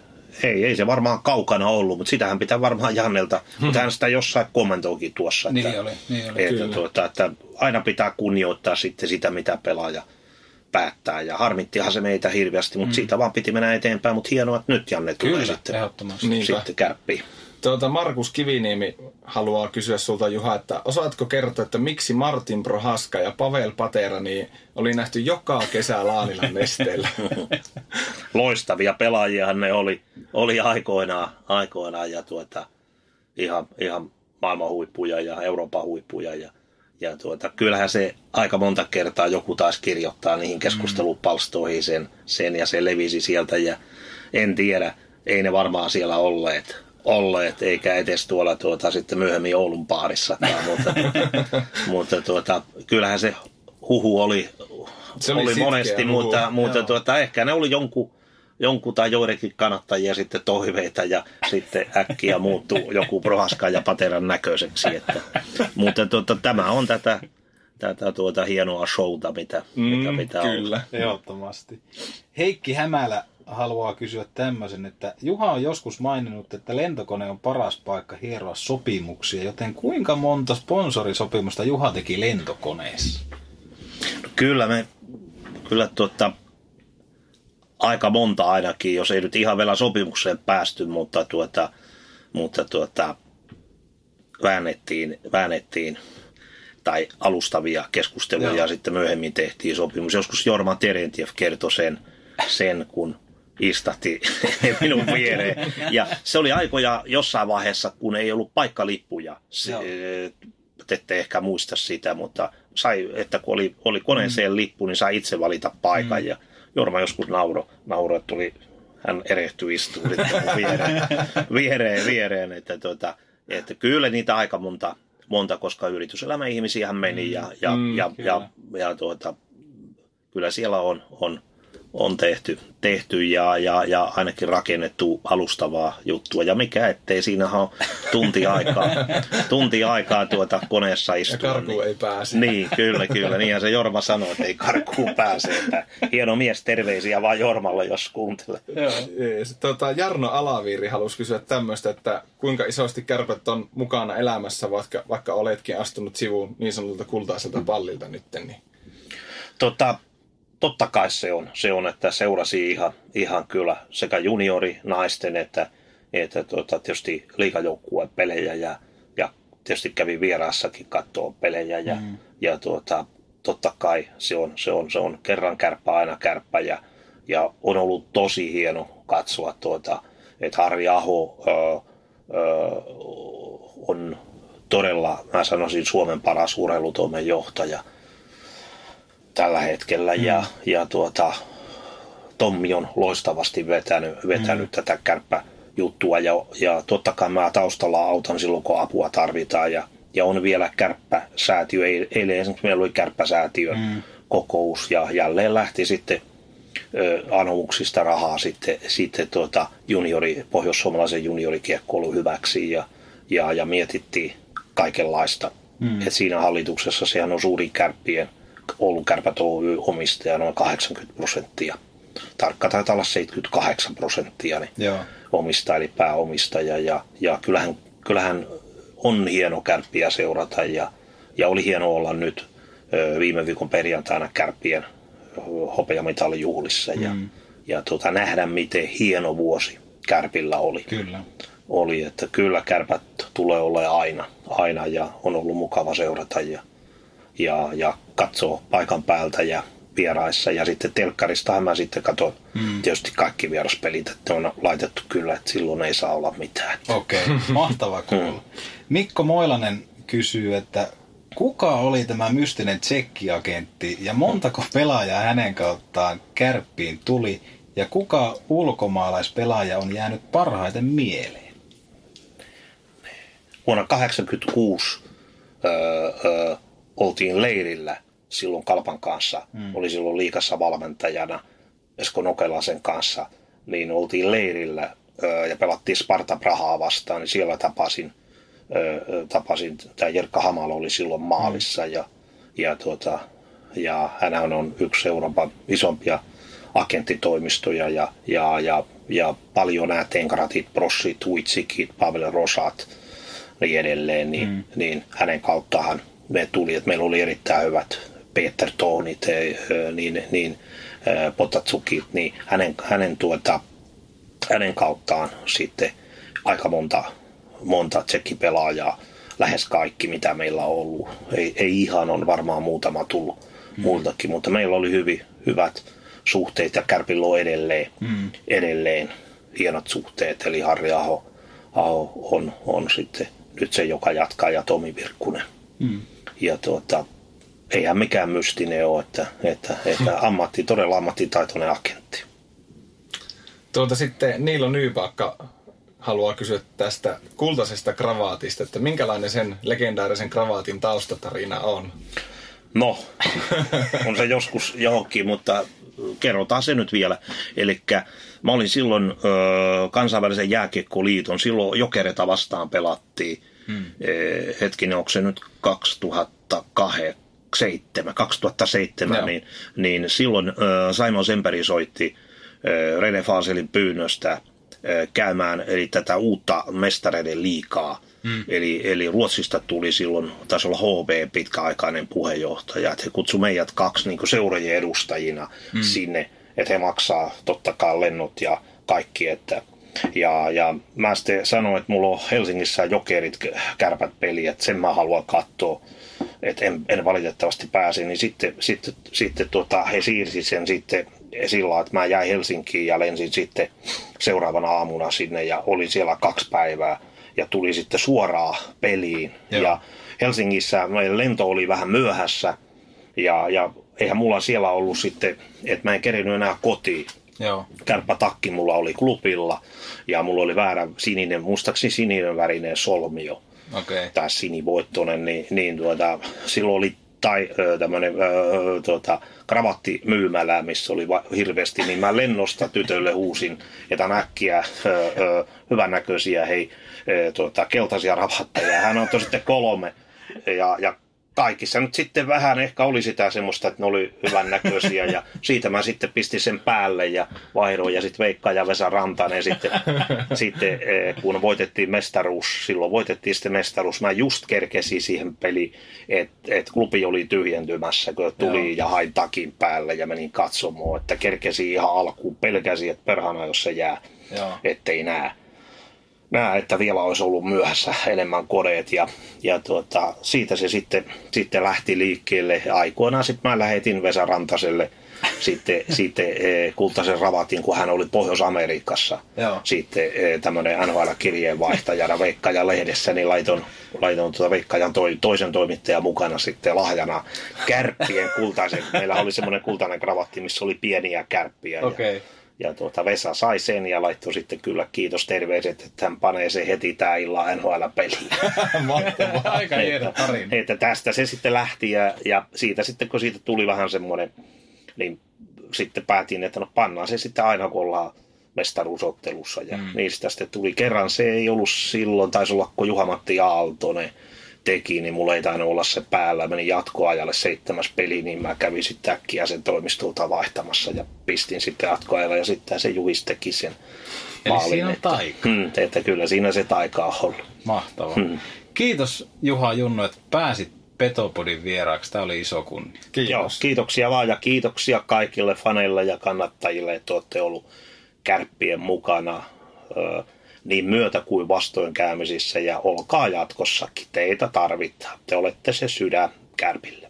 ei, ei se varmaan kaukana ollut, mutta sitähän pitää varmaan Jannelta, hmm. mutta hän sitä jossain kommentoikin tuossa. Että, niin oli, niin oli, että, tuota, että aina pitää kunnioittaa sitten sitä, mitä pelaaja päättää. Ja harmittihan se meitä hirveästi, mutta hmm. siitä vaan piti mennä eteenpäin. Mutta hienoa, että nyt Janne tulee Kyllä, sitten, sitten kärppiin. Tuota, Markus Kiviniemi haluaa kysyä sulta Juha, että osaatko kertoa, että miksi Martin Prohaska ja Pavel Patera niin oli nähty joka kesä Laanilan nesteellä? Loistavia pelaajia ne oli, oli aikoinaan, aikoinaan ja tuota, ihan, ihan maailman huippuja ja Euroopan huippuja ja, ja tuota, kyllähän se aika monta kertaa joku taas kirjoittaa niihin keskustelupalstoihin sen, sen ja se levisi sieltä ja en tiedä, ei ne varmaan siellä olleet, olleet, eikä edes tuolla tuota, sitten myöhemmin Oulun paarissakaan, mutta, mutta tuota, kyllähän se huhu oli, se oli, oli monesti, huhu, mutta, mutta tuota, ehkä ne oli jonkun, jonkun tai joidenkin kannattajia sitten toiveita ja sitten äkkiä muuttuu joku Prohaska ja Pateran näköiseksi. Että, mutta tuota, tämä on tätä, tätä tuota hienoa showta, mitä, mm, mitä pitää Kyllä, olla. ehdottomasti. Heikki Hämälä haluaa kysyä tämmöisen, että Juha on joskus maininnut, että lentokone on paras paikka hieroa sopimuksia, joten kuinka monta sponsorisopimusta Juha teki lentokoneessa? No kyllä me, kyllä tuota, aika monta ainakin, jos ei nyt ihan vielä sopimukseen päästy, mutta tuota, mutta tuota, väännettiin, väännettiin tai alustavia keskusteluja Joo. ja sitten myöhemmin tehtiin sopimus. Joskus Jorma Terentiev kertoi sen, sen kun istahti minun viereen. Ja se oli aikoja jossain vaiheessa, kun ei ollut paikkalippuja. Se, te ette ehkä muista sitä, mutta sai, että kun oli, oli koneeseen mm. lippu, niin sai itse valita paikan. Mm. Ja Jorma joskus nauro, nauro tuli, hän erehtyi istuun viereen, viereen, viereen että, tuota, että kyllä niitä aika monta, monta koska yrityselämä ihmisiä meni ja, ja, mm, ja, ja, ja, ja tuota, kyllä siellä on, on on tehty, tehty ja, ja, ja ainakin rakennettu alustavaa juttua. Ja mikä ettei, siinä on tunti aikaa, tunti aikaa tuota koneessa istua. Ja karkuun niin, ei pääse. Niin, kyllä, kyllä. Niinhän se Jorma sanoi, että ei karkuun pääse. Että hieno mies, terveisiä vaan Jormalle, jos kuuntelee. Joo. Tota, Jarno Alaviiri halusi kysyä tämmöistä, että kuinka isosti kärpät on mukana elämässä, vaikka, vaikka oletkin astunut sivuun niin sanotulta kultaiselta pallilta nyt. Niin. Tota, totta kai se on, se on että seurasi ihan, ihan kyllä sekä juniori naisten että, että tuota, tietysti liikajoukkueen pelejä ja, ja tietysti kävi vieraassakin katsoa pelejä ja, mm. ja tuota, totta kai se on, se on, se on kerran kärppä aina kärppä ja, ja on ollut tosi hieno katsoa tuota, että Harri Aho öö, öö, on todella, mä sanoisin, Suomen paras urheilutoimen johtaja – tällä hetkellä mm. ja, ja tuota, Tommi on loistavasti vetänyt, vetänyt mm. tätä kärppäjuttua ja, ja totta kai mä taustalla autan silloin, kun apua tarvitaan ja, ja on vielä kärppäsäätiö, eilen esimerkiksi meillä oli kärppäsäätiö mm. kokous ja jälleen lähti sitten anomuksista rahaa sitten, sitten tuota juniori, pohjois-suomalaisen juniorikiekkoilun hyväksi ja, ja, ja mietittiin kaikenlaista. Mm. Et siinä hallituksessa sehän on suuri kärppien – Oulun Kärpät Oy omistaja noin 80 prosenttia. Tarkka taitaa olla 78 prosenttia niin Joo. omistaja eli pääomistaja. Ja, ja kyllähän, kyllähän on hieno kärppiä seurata ja, ja oli hieno olla nyt viime viikon perjantaina kärppien hopeamitalijuhlissa ja, mm. ja tuota, nähdä miten hieno vuosi kärpillä oli. Kyllä. Oli, että kyllä kärpät tulee olla aina, aina ja on ollut mukava seurata ja, ja, ja katsoo paikan päältä ja vieraissa. Ja sitten telkkarista mä sitten katson mm. tietysti kaikki vieraspelit, että on laitettu kyllä, että silloin ei saa olla mitään. Okei, okay. mahtava kuulla. Mm. Mikko Moilanen kysyy, että kuka oli tämä mystinen tsekkiagentti ja montako pelaajaa hänen kauttaan kärppiin tuli ja kuka ulkomaalaispelaaja on jäänyt parhaiten mieleen? Vuonna 1986 öö, öö, oltiin leirillä silloin Kalpan kanssa, mm. oli silloin liikassa valmentajana Esko Nokelasen kanssa, niin oltiin leirillä ja pelattiin Sparta Prahaa vastaan, niin siellä tapasin, tapasin tämä Jerkka Hamalo oli silloin maalissa mm. ja, ja, tuota, ja hän on yksi Euroopan isompia agenttitoimistoja ja, ja, ja, ja paljon nämä Tenkratit, Brossit, Tuitsikit, Pavel Rosat niin edelleen, niin, mm. niin hänen kauttahan me tuli, että meillä oli erittäin hyvät Peter Toonit, niin, niin Potatsukit, niin hänen, hänen, tuota, hänen kauttaan sitten aika monta, monta tsekkipelaajaa, lähes kaikki mitä meillä on ollut. Ei, ei ihan on varmaan muutama tullut mm. muiltakin, mutta meillä oli hyvin, hyvät suhteet ja Kärpillä on edelleen, mm. edelleen hienot suhteet. Eli Harri Aho, Aho on, on sitten nyt se, joka jatkaa ja Tomi Virkkunen. Mm. Ja tuota, eihän mikään mystinen ole, että, että, että ammatti, todella ammattitaitoinen agentti. Tuolta sitten Niilo Nyypakka haluaa kysyä tästä kultaisesta kravaatista, että minkälainen sen legendaarisen kravaatin taustatarina on? No, on se joskus johonkin, mutta kerrotaan se nyt vielä. Eli mä olin silloin ö, kansainvälisen jääkiekkoliiton, silloin Jokereta vastaan pelattiin. Hmm. E, hetkinen, onko se nyt 2007, 2007 niin, niin silloin Simon Semperi soitti ö, Rene Faselin pyynnöstä – käymään eli tätä uutta mestareiden liikaa. Mm. Eli, eli Ruotsista tuli silloin, taisi olla HB pitkäaikainen puheenjohtaja, että he kutsu meidät kaksi niin seurajien edustajina mm. sinne, että he maksaa totta kai lennot ja kaikki, että ja, ja mä sitten sanoin, että mulla on Helsingissä jokerit kärpät peli, että sen mä haluan katsoa, että en, en valitettavasti pääse, niin sitten, sitten, sitten tota, he siirsi sen sitten sillä että mä jäin Helsinkiin ja lensin sitten seuraavana aamuna sinne ja olin siellä kaksi päivää ja tuli sitten suoraan peliin. Joo. Ja Helsingissä meidän lento oli vähän myöhässä ja, ja eihän mulla siellä ollut sitten, että mä en kerinyt enää kotiin. Joo. Kärppätakki mulla oli klubilla ja mulla oli väärä sininen, mustaksi sininen värinen solmio. Okay. Tai sinivoittoinen, niin, niin tuota, silloin oli tai tämmöinen tuota, kravatti myymälää, missä oli va- hirveästi, niin mä lennosta tytölle huusin, että äkkiä hyvännäköisiä, hei, tuota, keltaisia ravatteja. Hän on sitten kolme. Ja, ja kaikissa nyt sitten vähän ehkä oli sitä semmoista, että ne oli hyvän näköisiä ja siitä mä sitten pistin sen päälle ja vaihdoin ja sitten Veikka ja Vesa Rantanen sitten, sitten eh, kun voitettiin mestaruus, silloin voitettiin sitten mestaruus, mä just kerkesin siihen peliin, että et klubi oli tyhjentymässä, kun tuli Joo. ja hain takin päälle ja menin katsomaan, että kerkesi ihan alkuun, pelkäsin, että perhana jos se jää, Joo. ettei näe näe, että vielä olisi ollut myöhässä enemmän koreet ja, ja tuota, siitä se sitten, sitten lähti liikkeelle. Aikoinaan sitten mä lähetin Vesa Rantaselle sitten, sitten e, kultaisen ravatin, kun hän oli Pohjois-Amerikassa. Joo. Sitten e, tämmöinen NHL-kirjeenvaihtajana Veikkajan lehdessä, niin laiton, laiton tuota Veikkajan toi, toisen toimittajan mukana sitten lahjana kärppien kultaisen. Meillä oli semmoinen kultainen kravatti, missä oli pieniä kärppiä. Okay. Ja, ja tuota, Vesa sai sen ja laittoi sitten kyllä kiitos terveiset, että hän panee se heti tää illan NHL-peliin. Aika hieno tarina. Että tästä se sitten lähti ja, ja siitä sitten kun siitä tuli vähän semmoinen, niin sitten päätin, että no pannaan se sitten aina kun ollaan mestaruusottelussa. Ja mm. niistä sitten tuli kerran, se ei ollut silloin, taisi olla kun Juha-Matti Aaltonen teki, niin mulla ei tainnut olla se päällä. Menin jatkoajalle seitsemäs peli, niin mä kävin sitten äkkiä sen toimistolta vaihtamassa ja pistin sitten jatkoajalle ja sitten se Juhis teki sen Eli maalin. siinä on taika. Hmm, että kyllä siinä se taika on ollut. Mahtavaa. Hmm. Kiitos Juha Junno, että pääsit Petopodin vieraaksi. Tämä oli iso kunnia. Kiitos. Joo, kiitoksia vaan ja kiitoksia kaikille faneille ja kannattajille, että olette ollut kärppien mukana niin myötä kuin vastoinkäymisissä ja olkaa jatkossakin. Teitä tarvitaan. Te olette se sydän kärpille.